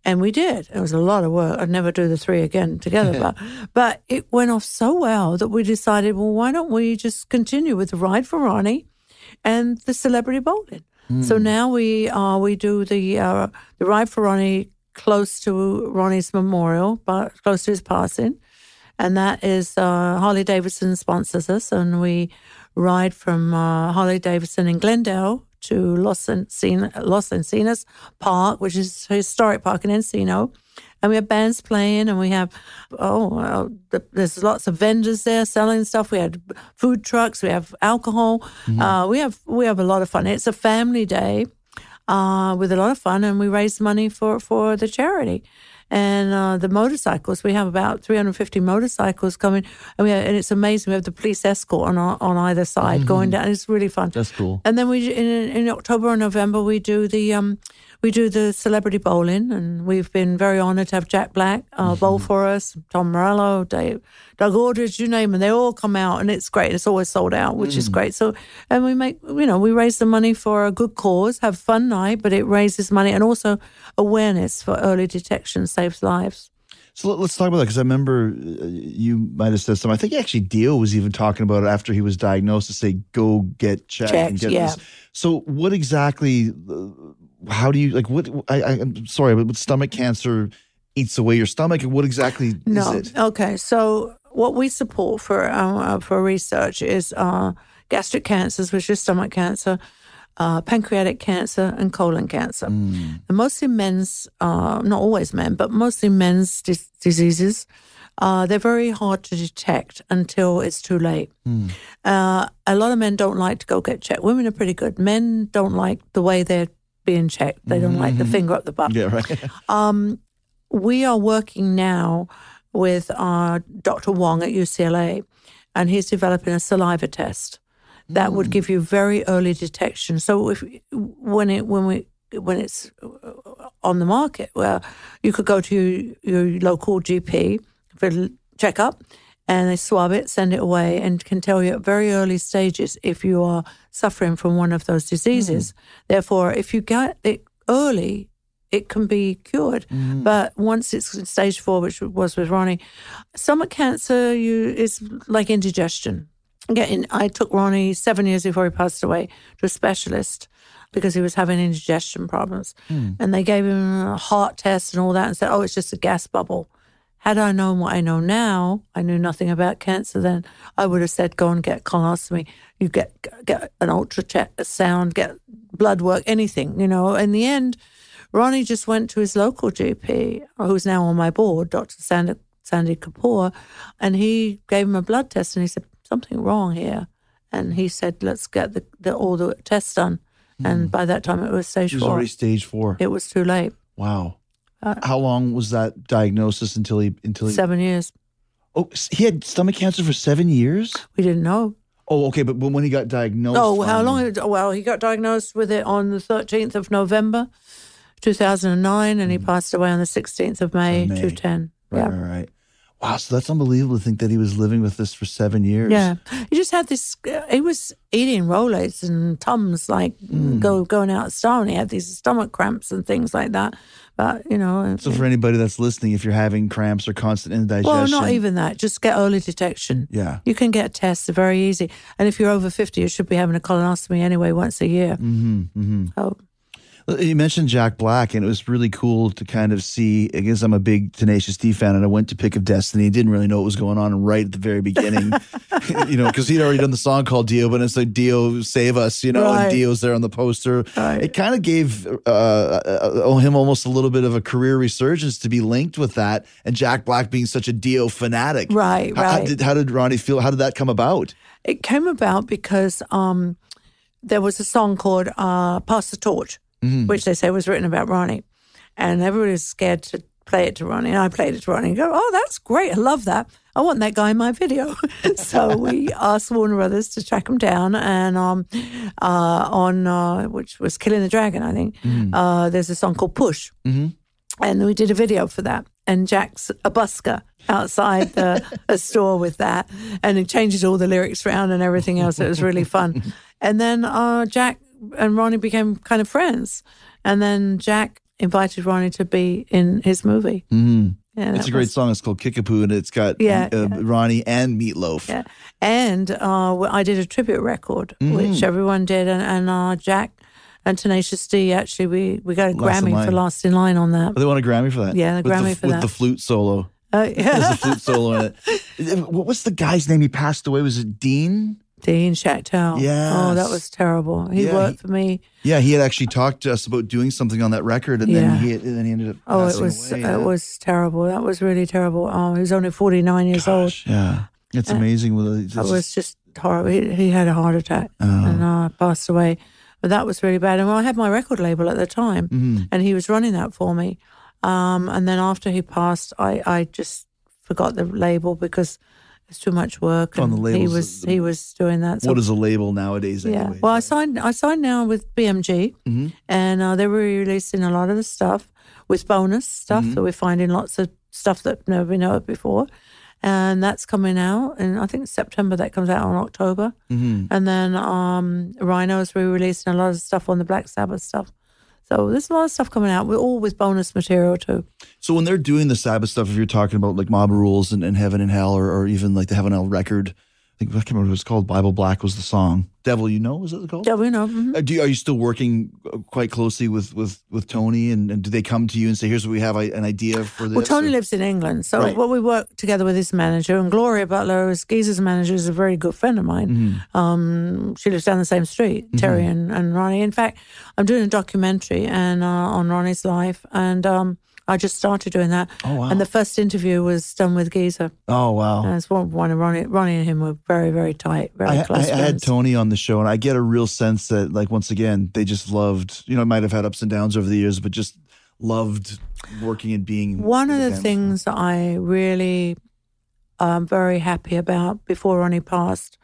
And we did. It was a lot of work. I'd never do the three again together, but but it went off so well that we decided, well, why don't we just continue with the ride for Ronnie and the celebrity bowling? So now we uh, we do the uh, the ride for Ronnie close to Ronnie's memorial, but close to his passing, and that is uh, Harley Davidson sponsors us, and we ride from uh, Harley Davidson in Glendale to Los, Encina, Los Encinas Park, which is a historic park in Encino. And we have bands playing, and we have oh, well, th- there's lots of vendors there selling stuff. We had food trucks, we have alcohol, uh, we have we have a lot of fun. It's a family day uh, with a lot of fun, and we raise money for for the charity. And uh, the motorcycles, we have about 350 motorcycles coming, and, we have, and it's amazing. We have the police escort on our, on either side going down. It's really fun. That's cool. And then we in, in October or November we do the um we do the celebrity bowling, and we've been very honoured to have Jack Black uh, bowl for us, Tom Morello, Dave, Doug Aldrich, you name them. They all come out, and it's great. It's always sold out, which is great. So, and we make you know we raise the money for a good cause, have fun night, but it raises money and also awareness for early detection saves lives. So let, us talk about that because I remember uh, you might have said something. I think actually Dio was even talking about it after he was diagnosed to say, "Go get checked." and Checked, get yeah. this." So what exactly? How do you like? What? I, I, I'm sorry, but stomach cancer eats away your stomach, what exactly No. is it? Okay. So what we support for uh, for research is uh, gastric cancers, which is stomach cancer, uh, pancreatic cancer, and colon cancer. And mostly men's, uh, not always men, but mostly men's dis- diseases. Uh, they're very hard to detect until it's too late. Uh, a lot of men don't like to go get checked. Women are pretty good. Men don't like the way they're being checked. They don't like the finger up the butt Yeah, right. we are working now with uh, Dr. Wong at UCLA, and he's developing a saliva test. that Mm. would give you very early detection. So if when it when we when it's uh, on the market, well, you could go to your, your local GP for a checkup, and they swab it, send it away, and can tell you at very early stages if you are suffering from one of those diseases. Mm. Therefore, if you get it early, it can be cured. Mm. But once it's stage four, which was with Ronnie, stomach cancer you is like indigestion. Getting, I took Ronnie seven years before he passed away to a specialist because he was having indigestion problems, mm. and they gave him a heart test and all that, and said, "Oh, it's just a gas bubble." Had I known what I know now, I knew nothing about cancer then. I would have said, "Go and get colonoscopy. You get get an ultrasound, get blood work, anything." You know. In the end, Ronnie just went to his local GP, who's now on my board, Dr. Sandy, Sandy Kapoor, and he gave him a blood test, and he said something wrong here, and he said, "Let's get the, the all the tests done." And hmm. by that time, it was stage He was four. already stage four. it was too late. Wow. How long was that diagnosis until he until he? Seven years. Oh, he had stomach cancer for seven years. We didn't know. Oh, okay, but when he got diagnosed, Oh, how long? Well, he got diagnosed with it on the 13th of November, 2009, and he passed away on the 16th of May, Mm. May. 2010. Right, Yeah. right, right. Wow, so that's unbelievable to think that he was living with this for seven years. Yeah, he just had this. Uh, he was eating Rolaids and Tums, like Mm. go going out of style, he had these stomach cramps and things like that. But you know, So for anybody that's listening, if you're having cramps or constant indigestion, well, not even that. Just get early detection. Yeah. You can get tests; very easy. And if you're over fifty, you should be having a colonoscopy anyway once a year. Mm-hmm, mm-hmm. Oh, You mentioned Jack Black, and it was really cool to kind of see. I guess I'm a big Tenacious D fan, and I went to Pick of Destiny. Didn't really know what was going on right at the very beginning, you know, because he'd already done the song called Dio, but it's like Dio save us, you know, Right. and Dio's there on the poster. Right. It kind of gave uh, uh, him almost a little bit of a career resurgence to be linked with that, and Jack Black being such a Dio fanatic. Right, How- How, right. did, how did Ronnie feel? How did that come about? It came about because um, there was a song called uh, Pass the Torch, which they say was written about Ronnie. And everybody was scared to play it to Ronnie. And I played it to Ronnie and go, Oh, that's great. I love that. I want that guy in my video. so we asked Warner Brothers to track him down. And um, uh, on, uh, which was Killing the Dragon, I think, uh, there's a song called Push. And we did a video for that. And Jack's a busker outside the a store with that. And he changes all the lyrics around and everything else. It was really fun. And then uh, Jack and Ronnie became kind of friends. And then Jack invited Ronnie to be in his movie. Mm. Yeah, It's a great was- song. It's called Kickapoo, and it's got Yeah, uh, yeah. Ronnie and Meatloaf. Yeah. And uh, I did a tribute record, which everyone did. And, and uh, Jack and Tenacious D, actually, we, we got a Last Grammy for Last in Line on that. Oh, they won a Grammy for that. Yeah, the With Grammy for with that. the flute solo. Uh, There's yeah. a flute solo in it. What was the guy's name? He passed away. Was it Dean? Dean Yeah. Oh, that was terrible. He Yeah, worked he- for me. Yeah, he had actually talked to us about doing something on that record, and then he and then he ended up. Oh, it was away, yeah. it was terrible. That was really terrible. Oh, he was only forty nine years old. Yeah, it's amazing. With it was just horrible. He, he had a heart attack Oh. and uh, passed away. But that was really bad. And I had my record label at the time, Mm-hmm. and he was running that for me. Um, and then after he passed, I, I just forgot the label because it's too much work. On the and he was the- he was doing that. So what is a label nowadays? Yeah. Anyway? Well, I signed. I signed now with BMG, Mm-hmm. and uh, they were releasing a lot of the stuff with bonus stuff Mm-hmm. that we're finding lots of stuff that nobody been heard before, and that's coming out. And I think September that comes out on October, Mm-hmm. and then um, Rhinos we're releasing a lot of stuff on the Black Sabbath stuff. So there's a lot of stuff coming out. We're with bonus material too. So when they're doing the Sabbath stuff, if you're talking about like Mob Rules and, and Heaven and Hell, or, or even like the Heaven and Hell record, I think I can't remember what it was called. Bible Black was the song. Devil, you know, was it called? Devil You know. mhm. Uh, Do you, are you still working uh, quite closely with with with Tony? And, and do they come to you and say, "Here's what we have, I- an idea for this"? Well, Tony or- lives in England, so Right. what we work together with his manager, and Gloria Butler, is Geezer's manager, is a very good friend of mine. Mm-hmm. Um, she lives down the same street, Terry and, and Ronnie. In fact, I'm doing a documentary and uh, on Ronnie's life, and um, I just started doing that. Oh, wow. And the first interview was done with Geezer. Oh wow! And it's one, one of Ronnie, Ronnie and him were very, very tight, very I, I, close I had. Tony on the show, and I get a real sense that, like, once again, they just loved. You know, might have had ups and downs over the years, but just loved working and being. One of the things that I really am very happy about before Ronnie passed,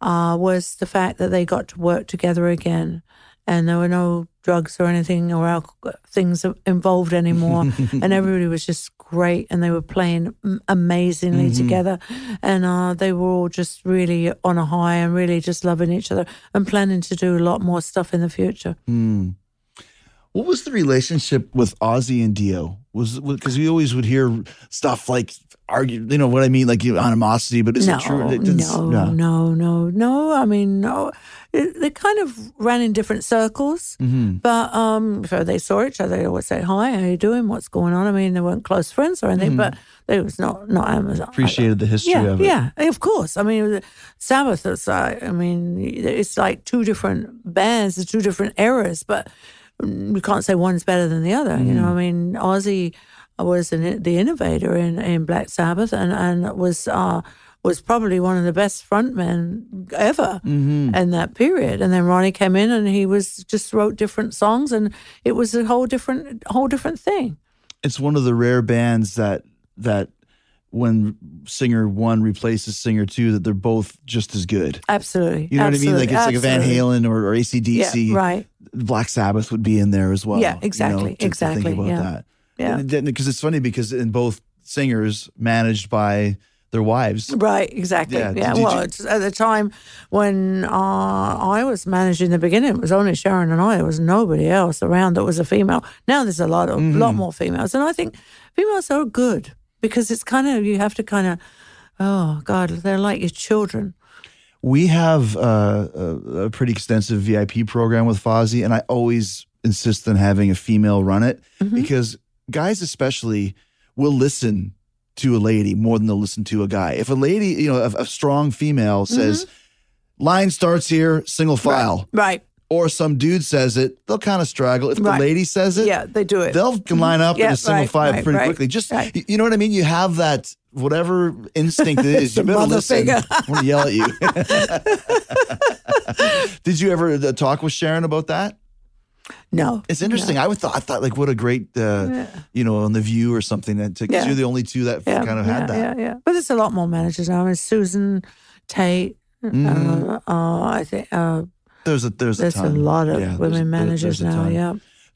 uh, was the fact that they got to work together again, and there were no drugs or anything or alcohol, things involved anymore, and everybody was just great, and they were playing amazingly together, and uh, they were all just really on a high and really just loving each other and planning to do a lot more stuff in the future. What was the relationship with Ozzy and Dio? Was because we always would hear stuff like argue, you know what I mean, like you know, animosity, but is no, it true? It no, yeah. no, no, no. I mean, no. It, they kind of ran in different circles, Mm-hmm. but um, if they saw each other, they always say, "Hi, how you doing? What's going on?" I mean, they weren't close friends or anything, but they was not not Amazon. Mm-hmm. Appreciated the history yeah, of it. yeah, of course. I mean, Sabbath is like, I mean, it's like two different bands, the two different eras, but you can't say one's better than the other. You Mm. know, I mean, Ozzy was an, the innovator in, in Black Sabbath and and was uh, was probably one of the best frontmen ever Mm-hmm. in that period. And then Ronnie came in and he was just wrote different songs, and it was a whole different whole different thing. It's one of the rare bands that that when singer one replaces singer two, that they're both just as good. Absolutely, You know what I mean? Like it's like a Van Halen or, or ACDC. Yeah, right. Black Sabbath would be in there as well. Yeah, you know, exactly, to- to exactly, think about yeah. that. Yeah. Because it's funny because in both singers managed by their wives. Right, exactly. Yeah, Yeah. you- well, it's at the time when uh, I was managing in the beginning, it was only Sharon and I. There was nobody else around that was a female. Now there's a lot of Mm-hmm. lot more females, and I think females are good because it's kind of you have to kind of, oh God, they're like your children. We have uh, a, a pretty extensive VIP program with Fozzy, and I always insist on having a female run it Mm-hmm. because guys, especially, will listen to a lady more than they'll listen to a guy. If a lady, you know, a, a strong female says, Mm-hmm. line starts here, single file, Right. or some dude says it, they'll kind of straggle. If the lady says it, Yeah, they do it. they'll can line up in Yeah, a single right, file right, pretty right, quickly. Just right. you- know what I mean. You have that whatever instinct it is. You better listen. I want to yell at you. Did you ever uh, talk with Sharon about that? No, It's interesting. I would thought I thought like what a great uh, you know on the View or something that because Yeah. you're the only two that yeah, kind of yeah, had that. Yeah, yeah. But there's a lot more managers now. I mean, Susan Tate. Mm-hmm. Uh, uh, I think uh, There's a there's, there's a, a lot of Yeah, there's- women managers there's now. Yeah.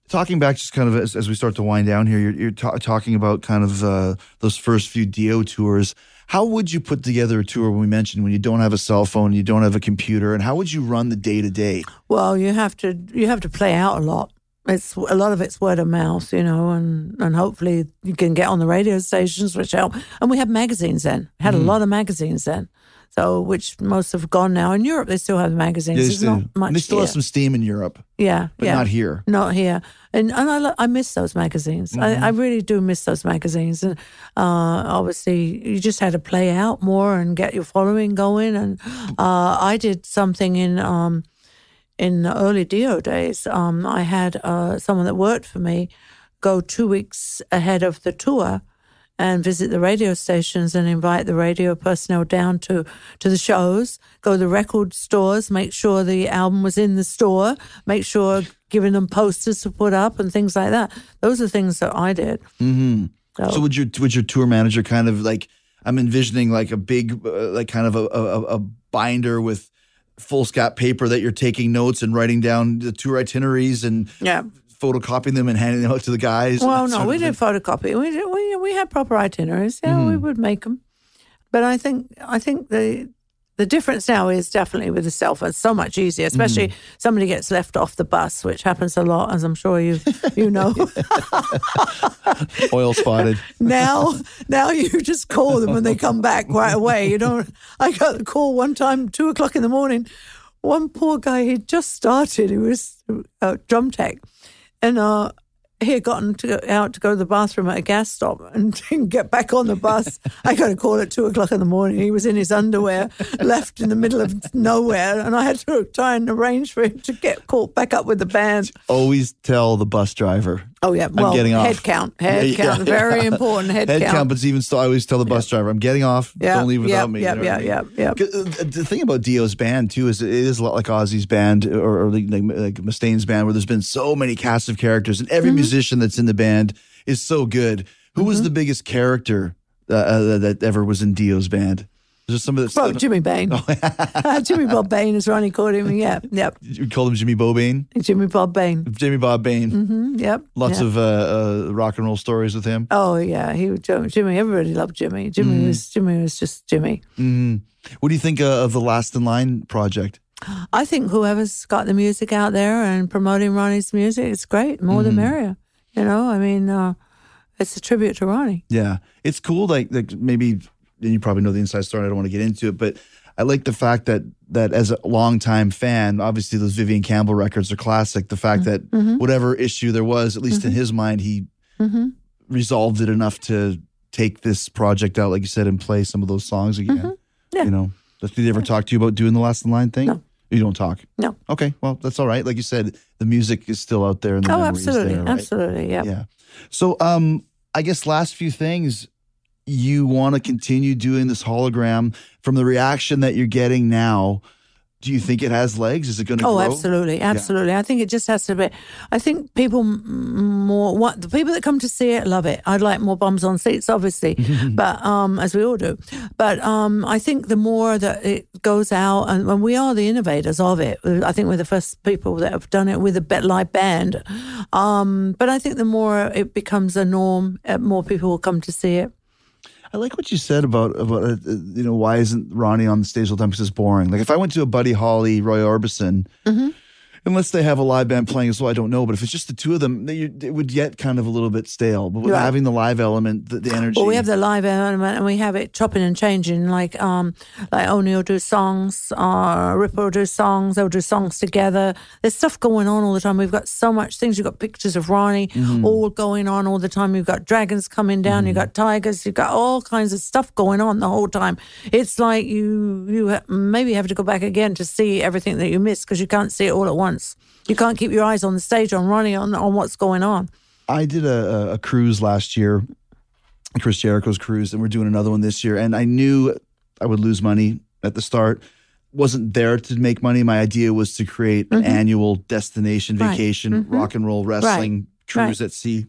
Talking back, just kind of as, as we start to wind down here, you're, you're ta- talking about kind of uh, those first few Dio tours. How would you put together a tour we mentioned when you don't have a cell phone, you don't have a computer, and how would you run the day to day? Well, you have to you have to play out a lot. It's a lot of it's word of mouth, you know, and and hopefully you can get on the radio stations, which help. And we had magazines then. Had Mm. a lot of magazines then, so which most have gone now. In Europe, they still have the magazines. They, There's still- not much. they still here. have some steam in Europe, yeah, but yeah. not here. Not here, and and I I miss those magazines. Mm-hmm. I, I really do miss those magazines, and uh, obviously you just had to play out more and get your following going. And uh, I did something in um, in the early Dio days. Um, I had uh, someone that worked for me go two weeks ahead of the tour and visit the radio stations and invite the radio personnel down to, to the shows, go to the record stores, make sure the album was in the store, make sure giving them posters to put up and things like that. Those are things that I did. Mm-hmm. So, So would your would your tour manager kind of like I'm envisioning like a big uh, like kind of a, a, a binder with foolscap paper that you're taking notes and writing down the tour itineraries and yeah. Photocopying them and handing them out to the guys. Well, no, we didn't photocopy. We did, we we had proper itineraries. Yeah, Mm-hmm. we would make them. But I think I think the the difference now is definitely with the cell phone. It's so much easier, especially Mm-hmm. somebody gets left off the bus, which happens a lot, as I'm sure you you know. oil spotted. now now you just call them and they come back right away. You don't. I got a call one time, two o'clock in the morning. One poor guy, he just started. He was a drum tech, and uh, he had gotten to go out to go to the bathroom at a gas stop and didn't get back on the bus. I got a call at two o'clock in the morning. He was in his underwear, left in the middle of nowhere, and I had to try and arrange for him to get caught back up with the band. Always tell the bus driver. Oh yeah, well, getting off. head count, head Yeah, yeah, count, very important head, Head count, but even still, I always tell the bus driver, I'm getting off. Yeah, Don't leave without yeah, me. yeah, you know yeah, what I mean? yeah, yeah. uh, The thing about Dio's band too is it is a lot like Ozzy's band or, or like, like, Mustaine's band, where there's been so many cast of characters, and Mm-hmm. every musician that's in the band is so good. Who was the biggest character uh, uh, that ever was in Dio's band? Is there somebody Oh, that's Jimmy Bain. Uh, Jimmy Bob Bain, as Ronnie called him. Yeah, yep. you call him Jimmy Bobane? Jimmy Bob Bain. Jimmy Bob Bain. Mm, yep. Lots yeah. of uh, uh, rock and roll stories with him. Oh yeah, he Jimmy. Everybody loved Jimmy. Jimmy Mm-hmm. was Jimmy was just Jimmy. What do you think uh, of the Last in Line project? I think whoever's got the music out there and promoting Ronnie's music, it's great. More Mm-hmm. the merrier. You know, I mean, uh, it's a tribute to Ronnie. Yeah, it's cool. Like, like maybe, and you probably know the inside story. I don't want to get into it, but I like the fact that that as a longtime fan, obviously those Vivian Campbell records are classic. The fact that mm-hmm. Mm-hmm. whatever issue there was, at least in mm-hmm. his mind, he resolved it enough to take this project out, like you said, and play some of those songs again. Yeah. You know, did he ever talk to you about doing the last in line thing? No. You don't talk. No. Okay, well that's all right. Like you said, the music is still out there, and the Oh, absolutely, there, right? absolutely. Yeah. Yeah. So, um, I guess last few things, you want to continue doing this hologram from the reaction that you're getting now. Do you think it has legs? Is it going to Oh, grow? absolutely, absolutely. I think it just has to be. I think people more what the people that come to see it love it. I'd like more bums on seats, obviously, but um, as we all do. But um, I think the more that it goes out, and when we are the innovators of it, I think we're the first people that have done it with a bet live band. Um, but I think the more it becomes a norm, uh, more people will come to see it. I like what you said about about uh, uh, you know why isn't Ronnie on the stage all the time because it's boring. Like if I went to a Buddy Holly, Roy Orbison, Mm-hmm. Unless they have a live band playing as well, I don't know. But if it's just the two of them, they, it would get kind of a little bit stale. But with Right. having the live element, the, the energy, Well, we have the live element, and we have it chopping and changing. Like, um, like Oni will do songs, uh, Ripper will do songs. They'll do songs together. There's stuff going on all the time. We've got so much things. You've got pictures of Ronnie all going on all the time. You've got dragons coming down. You've got tigers. You've got all kinds of stuff going on the whole time. It's like you you ha- maybe have to go back again to see everything that you missed because you can't see it all at once. You can't keep your eyes on the stage on Ronnie on on what's going on. I did a, a- cruise last year, Chris Jericho's cruise, and we're doing another one this year. And I knew I would lose money at the start. Wasn't there to make money. My idea was to create an annual destination Mm-hmm. Vacation, rock and roll wrestling cruise Right. at sea.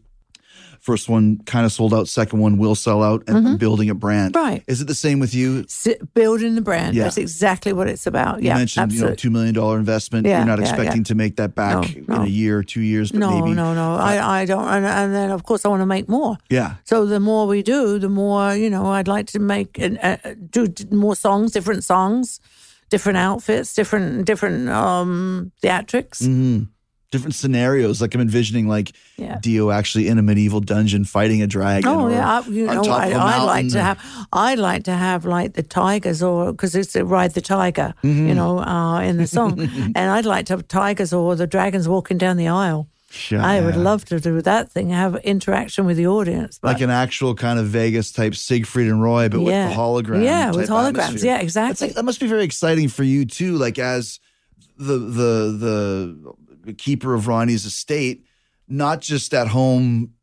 First one kind of sold out. Second one will sell out, and I'm building a brand. Mm-hmm. Right. Is it the same with you? Sit, building the brand. Yeah. That's exactly what it's about. You yeah, mentioned you know two million dollar investment. Yeah, You're not yeah, expecting yeah. to make that back No, no. in a year, two years, but no, maybe no, no. I, I don't. And, and then, of course, I want to make more. yeah. So the more we do, the more you know. I'd like to make and uh, do more songs, different songs, different outfits, different different um theatrics. Mm-hmm. Different scenarios. Like I'm envisioning like Yeah. Dio actually in a medieval dungeon fighting a dragon. Oh yeah, I, you know, I, I'd like to have, I'd like to have like the tigers, or because it's ride the tiger, Mm-hmm. you know, uh, in the song, and I'd like to have tigers or the dragons walking down the aisle. Sure, I would love to do that thing, have interaction with the audience. But like an actual kind of Vegas type Siegfried and Roy, but Yeah. with the hologram. Yeah, with holograms. atmosphere. Yeah, exactly. like, that must be very exciting for you too. Like as the the the keeper of Ronnie's estate, not just at home.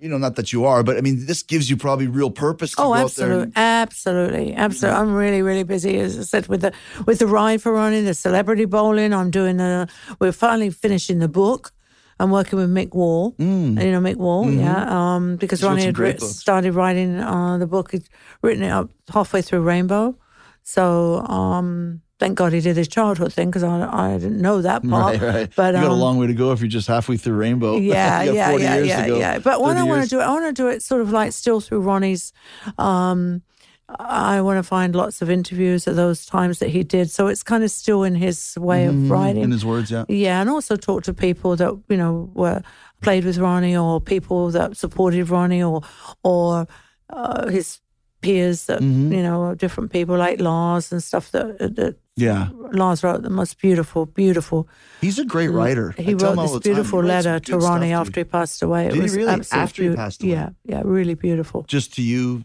You know, not that you are, but I mean, this gives you probably real purpose to Oh, go out there. absolutely, and- absolutely, absolutely. I'm really, really busy, as I said, with the with the ride for Ronnie, the celebrity bowling. I'm doing the. We're finally finishing the book. I'm working with Mick Wall. You know Mick Wall, yeah. Um, because Mm. Mm-hmm. He's Ronnie had writ- started writing uh, the book. He'd written it up halfway through Rainbow. So um, thank God he did his childhood thing because I, I didn't know that part. Right, right. But you got a um, long way to go if you're just halfway through Rainbow. yeah, yeah, 40 yeah, years to yeah, go, yeah. But when I want to do it, I want to do it sort of like still through Ronnie's. Um, I want to find lots of interviews at those times that he did, so it's kind of still in his way of writing. in his words, yeah. yeah, and also talk to people that you know were played with Ronnie, or people that supported Ronnie, or or uh, his peers that Mm-hmm. you know, different people like Lars and stuff that that Yeah. Lars wrote the most beautiful, beautiful. He's a great writer. Mm. He I wrote this beautiful he writes some letter to Ronnie after he passed away. It Did he was really? After he passed away? Yeah, yeah, really beautiful. Just to you,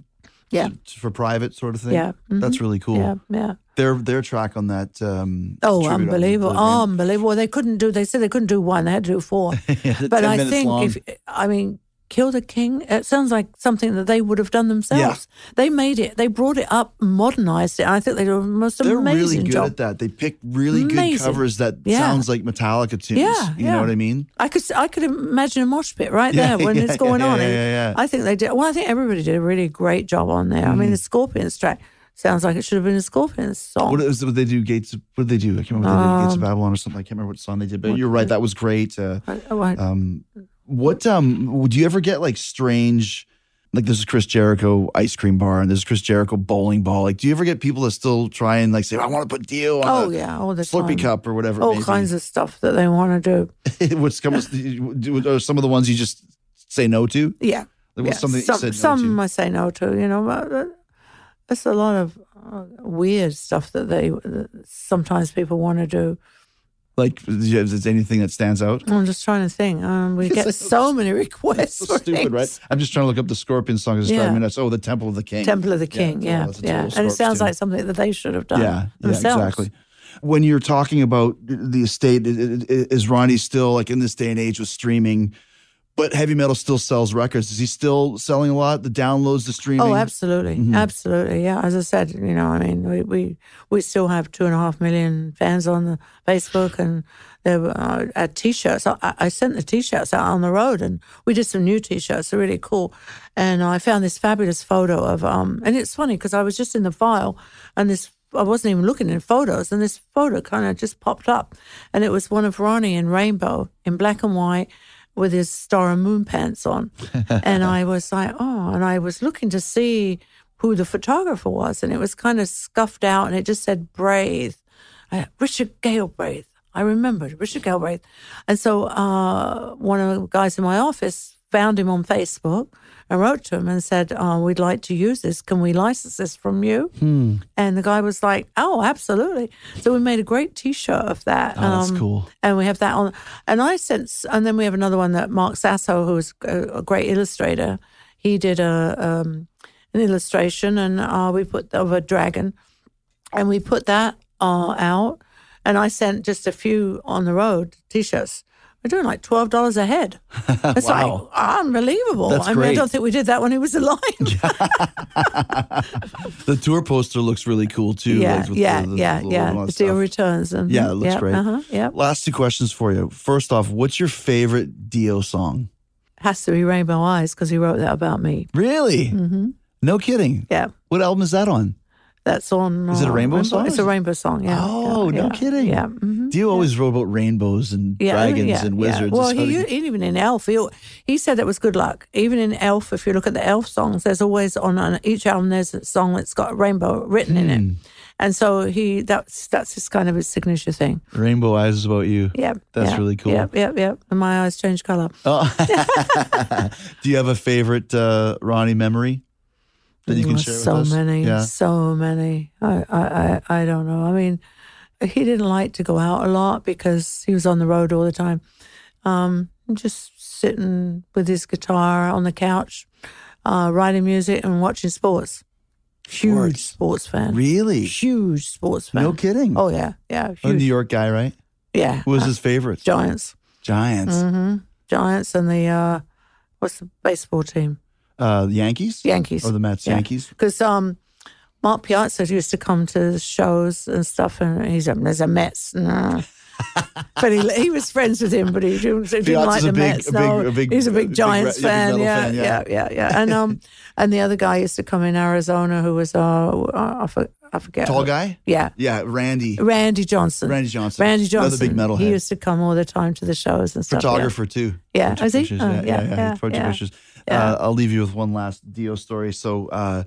Yeah, for private sort of thing. Yeah, mhm. That's really cool. yeah, yeah. Their their track on that. Um, Oh, unbelievable! Graham. unbelievable. They couldn't do. They said they couldn't do one. They had to do four. but 10 I think long. if I mean. Kill the King. It sounds like something that they would have done themselves. They made it. They brought it up, modernized it. I think they did the most They're amazing really good job. at that. They pick really good covers that Yeah. sounds like Metallica tunes. Yeah, you yeah. know what I mean? I could I could imagine a mosh pit right Yeah, there when yeah, it's going yeah, on. yeah, yeah, yeah. I think they did. Well, I think everybody did a really great job on there. I Mm. mean, the Scorpions track sounds like it should have been a Scorpions song. What is what they do? Gates. What did they do? I can't remember. Did. Gates of Um, Babylon or something. I can't remember what song they did. But you're right. That was great. Uh, I- oh, I- um, what um? Would you ever get like strange? Like this is Chris Jericho ice cream bar, and this is Chris Jericho bowling ball. Like, do you ever get people that still try and like say, "I want to put Dio on oh yeah, all the Slurpee time. cup or whatever"? all kinds of stuff that they want to do. Which comes, do- are some of the ones you just say no to? Yeah. Like, yeah. what's something some no some? I say no to, you know, but uh, it's a lot of uh, weird stuff that they that sometimes people want to do. Like, is there anything that stands out? I'm just trying to think. Um, we get so many requests. So for stupid, right? I'm just trying to look up the Scorpion song. It's Yeah. driving me nuts. Oh, the Temple of the King. Temple of the King, Yeah, yeah, that's yeah, and it sounds tune. like something that they should have done Yeah, yeah, exactly. When you're talking about the estate, i- i- i- is Ronnie still like in this day and age with streaming? But heavy metal still sells records. Is he still selling a lot? The downloads, the streaming. Oh, absolutely, Mhm. absolutely. Yeah, as I said, you know, I mean, we we, we still have two and a half million fans on the Facebook, and there were uh, at t-shirts. I, I sent the t-shirts out on the road, and we did some new t-shirts. They're really cool. And I found this fabulous photo of um, and it's funny because I was just in the file, and this I wasn't even looking in photos, and this photo kind of just popped up, and it was one of Ronnie in rainbow in black and white with his star and moon pants on. and I was like, oh, and I was looking to see who the photographer was, and it was kind of scuffed out, and it just said Braith, uh, Richard Galbraith. I remembered Richard Galbraith. And so uh, one of the guys in my office found him on Facebook and wrote to him and said, uh, We'd like to use this. Can we license this from you? Hmm. And the guy was like, Oh, absolutely. So we made a great t shirt of that. Oh, that's Um, cool. and we have that on. And I sent, and then we have another one that Marc Sasso, who's a, a great illustrator, he did a um, an illustration, and uh, we put of a dragon, and we put that uh, out. And I sent just a few on the road t-shirts. We're doing like twelve dollars a head. It's Wow. like unbelievable. That's I mean, I don't think we did that when he was alive. The tour poster looks really cool too. yeah, like, with yeah, the- the yeah, logo yeah. The Dio returns and Yeah, it looks great. Uh-huh, yeah, Last two questions for you. First off, what's your favorite Dio song? has to be Rainbow Eyes because he wrote that about me. Really? hmm No kidding. Yeah. What album is that on? That's on. Is it a uh, rainbow song? It's a rainbow song. Yeah. Oh, yeah, no yeah, kidding. Yeah. mhm. Dio always wrote about rainbows and Yeah, dragons yeah, and yeah. wizards. Well, and he, even in Elf, he, he said that was good luck. Even in Elf, if you look at the Elf songs, there's always on, on each album there's a song that's got a rainbow written in Hmm. it, and so he that's that's his kind of his signature thing. Rainbow Eyes is about you. Yeah, That's yeah, really cool. Yep, yep, yep. And my eyes change color. Oh. Do you have a favorite uh, Ronnie memory that you can share so with us? many, Yeah. so many. I, I, I, I don't know. I mean, he didn't like to go out a lot because he was on the road all the time. Um, just sitting with his guitar on the couch, uh, writing music and watching sports. Huge sports fan. Really? Huge sports fan. No kidding. Oh yeah, yeah, A New. York guy, right? yeah. Who was uh, his favorite? Giants? Giants. hmm Giants and the uh, what's the baseball team? Uh, the Yankees? Yankees. Or the Mets? Yeah. Yankees? because um, Mike Piazza used to come to shows and stuff, and he's a, there's a Mets. Nah. but he he was friends with him, but he didn't, he didn't like the big- Mets. a big- no, a big- he's a big Giants big fan. Yeah, fan, yeah. yeah, yeah, yeah, And um, and the other guy used to come in Arizona, who was uh, I, I forget. Tall guy? Yeah, Yeah, Randy. Randy Johnson. Randy Johnson. Randy Johnson. Another big metalhead. He used to come all the time to the shows and stuff. yeah. Photographer, too. Yeah. Is he? pictures. Oh, yeah, yeah, yeah, yeah. yeah, yeah. Uh, I'll leave you with one last Dio story. So uh,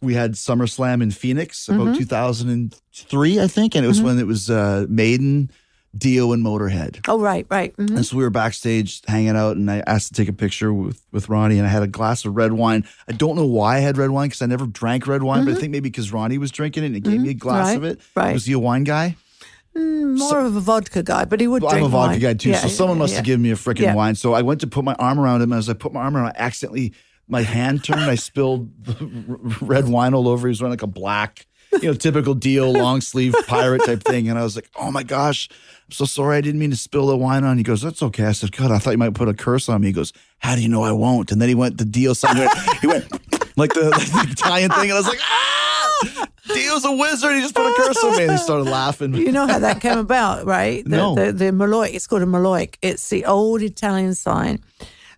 we had SummerSlam in Phoenix about Mm-hmm. 2003, I think, and it was when it was uh, Maiden, Dio, and Motorhead. Oh, right, right. mhm. And so we were backstage hanging out, and I asked to take a picture with, with Ronnie, and I had a glass of red wine. I don't know why I had red wine because I never drank red wine, but I think maybe because Ronnie was drinking it and he gave me a glass Mm-hmm. Right, of it. right. Was he a wine guy? Mm, More of a vodka guy, but he would Well, I'm a vodka wine. guy too, Yeah, so someone must yeah. have given me a freaking Yeah. wine. So I went to put my arm around him, and as I put my arm around, I accidentally my hand turned, I spilled red wine all over. He was wearing like a black, you know, typical deal, long sleeve pirate type thing, and I was like, "Oh my gosh, I'm so sorry, I didn't mean to spill the wine on." you." He goes, "That's okay." I said, "God, I thought you might put a curse on me." He goes, "How do you know I won't?" And then he went to deal something. he went like the, like the Italian thing, and I was like, "Ah!" Dio's a wizard. He just put a curse on me. And he started laughing. You know how that came about, right? The, No. The, the Maloik, it's called a Maloik. It's the old Italian sign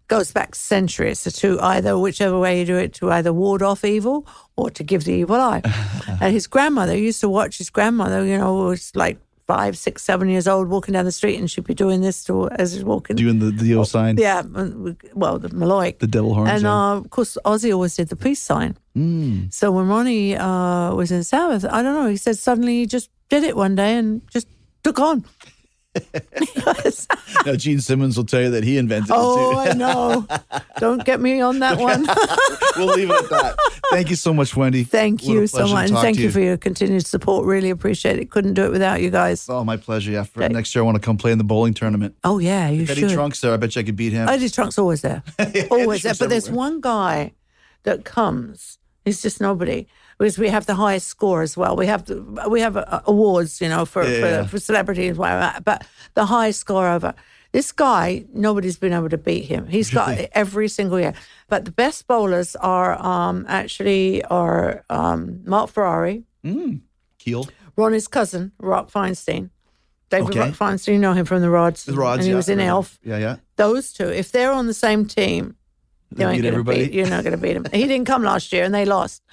goes back centuries to either whichever way you do it to either ward off evil or to give the evil eye. and his grandmother used to watch his grandmother, you know, was like five, six, seven years old, walking down the street, and she'd be doing this to as he's walking. Doing the the O sign, yeah, well, the Maloic, the devil horns, and uh, of course Ozzy always did the peace sign. Mm. So when Ronnie uh, was in Sabbath, I don't know, he said suddenly he just did it one day and just took on. now, Gene Simmons will tell you that he invented oh, it too. Oh, I know. Don't get me on that one. we'll leave it at that. Thank you so much, Wendy. Thank What you so much. And thank you for your continued support. Really appreciate it. Couldn't do it without you guys. Oh, my pleasure. Yeah, for Okay. next year I want to come play in the bowling tournament. Oh, yeah, you Eddie should. Trunk's there. I bet you I could beat him. Eddie Trunk's always there. always there. But there's one guy that comes. He's just nobody. Because we have the highest score as well. We have the, we have uh, awards, you know, for Yeah, for, for celebrities, whatever. But the highest score over. This guy, nobody's been able to beat him. He's got it every single year. But the best bowlers are um, actually are um, Marc Ferrari, Keel. Ronnie's cousin, Rock Feinstein. David Okay. Rock Feinstein, you know him from the Rods. The rods. And he yeah. was in Elf. Yeah, yeah. Those two, if they're on the same team, you They ain't beat gonna everybody? beat, you're not going to beat him. He didn't come last year and they lost.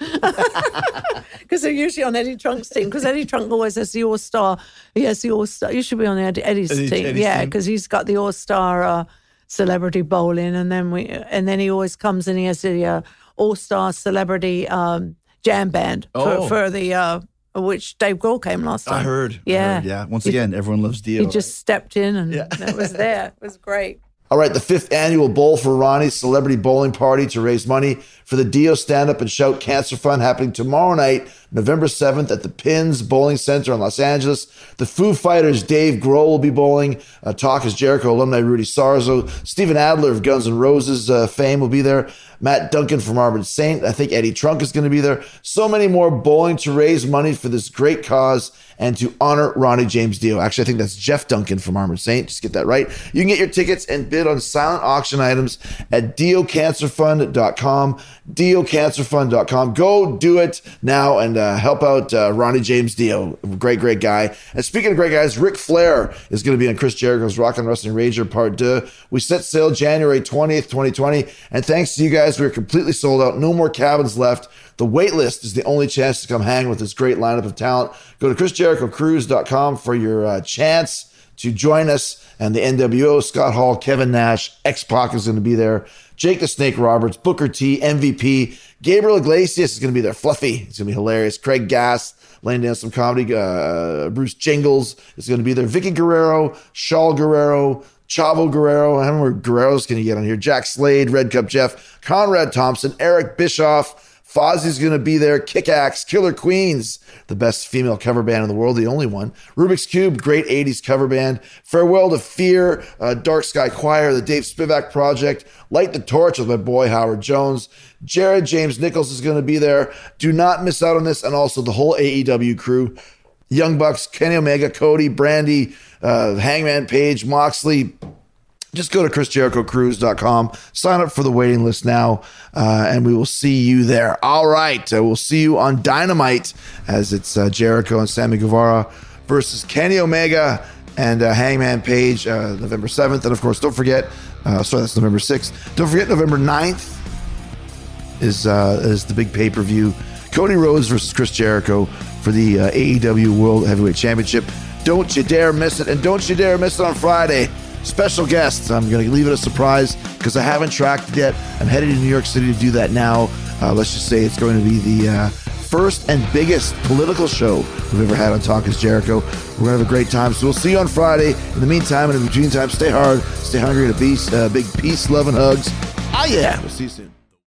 Because they're usually on Eddie Trunk's team. Because Eddie Trunk always has the All Star. He has the All Star. You should be on Eddie, Eddie's Eddie- team. Eddie's yeah, because he's got the All Star uh, celebrity bowling, and then we and then he always comes and he has the uh, All Star celebrity um, jam band Oh. for, for the uh, which Dave Grohl came last time. I heard. I Yeah. heard, yeah. Once He- again, everyone loves Dio. He just stepped in and Yeah. it was there. It was great. All right, the fifth annual Bowl for Ronnie's Celebrity Bowling Party to raise money for the Dio Stand Up and Shout Cancer Fund happening tomorrow night, November 7th at the Pinz Bowling Center in Los Angeles. The Foo Fighters, Dave Grohl will be bowling. Uh, Talk is Jericho alumni Rudy Sarzo. Steven Adler of Guns N' Roses uh, fame will be there. Matt Duncan from Armored Saint. I think Eddie Trunk is going to be there. So many more bowling to raise money for this great cause and to honor Ronnie James Dio. Actually, I think that's Jeff Duncan from Armored Saint. Just get that right. You can get your tickets and bid on silent auction items at diocancerfund.com. Diocancerfund.com. Go do it now and uh, help out uh, Ronnie James Dio. Great, great guy. And speaking of great guys, Ric Flair is going to be on Chris Jericho's Rock and Wrestling Rager Part 2. We set sail January 20th, 2020. And thanks to you guys, we're completely sold out. No more cabins left. The wait list is the only chance to come hang with this great lineup of talent. Go to chrisjerichocruise.com for your uh, chance to join us and the NWO, Scott Hall, Kevin Nash, X Pac is going to be there, Jake the Snake Roberts, Booker T, MVP, Gabriel Iglesias is going to be there, Fluffy, it's going to be hilarious, Craig Gass, laying down some comedy, uh, Bruce Jingles is going to be there, Vickie Guerrero, Shaul Guerrero, Chavo Guerrero, I don't know where Guerrero's going to get on here, Jack Slade, Red Cup Jeff, Conrad Thompson, Eric Bischoff, Fozzy's going to be there. Kickaxe, Killer Queens, the best female cover band in the world, the only one. Rubix Kube, great 80s cover band. Farewell to Fear, uh, Dark Sky Choir, the Dave Spivak Project. Light the Torch with my boy Howard Jones. Jared James Nichols is going to be there. Do not miss out on this. And also the whole AEW crew. Young Bucks, Kenny Omega, Cody, Brandi, uh, Hangman Page, Moxley, just go to chrisjerichocruise.com sign up for the waiting list now uh, and we will see you there all right uh, we'll see you on dynamite as it's uh, jericho and sammy guevara versus kenny omega and uh, hangman page uh, november 7th and of course don't forget uh, sorry that's november 6th don't forget november 9th is is the big pay per view. Cody Rhodes versus Chris Jericho for the AEW World Heavyweight Championship. Don't you dare miss it, and don't you dare miss it on Friday. Special guests. I'm going to leave it a surprise because I haven't tracked it yet. I'm headed to New York City to do that now. Uh, let's just say it's going to be the uh, first and biggest political show we've ever had on Talk is Jericho. We're going to have a great time. So we'll see you on Friday. In the meantime and in the between time, stay hard, stay hungry, and a peace, uh, big peace, love, and hugs. Ah, yeah. We'll see you soon.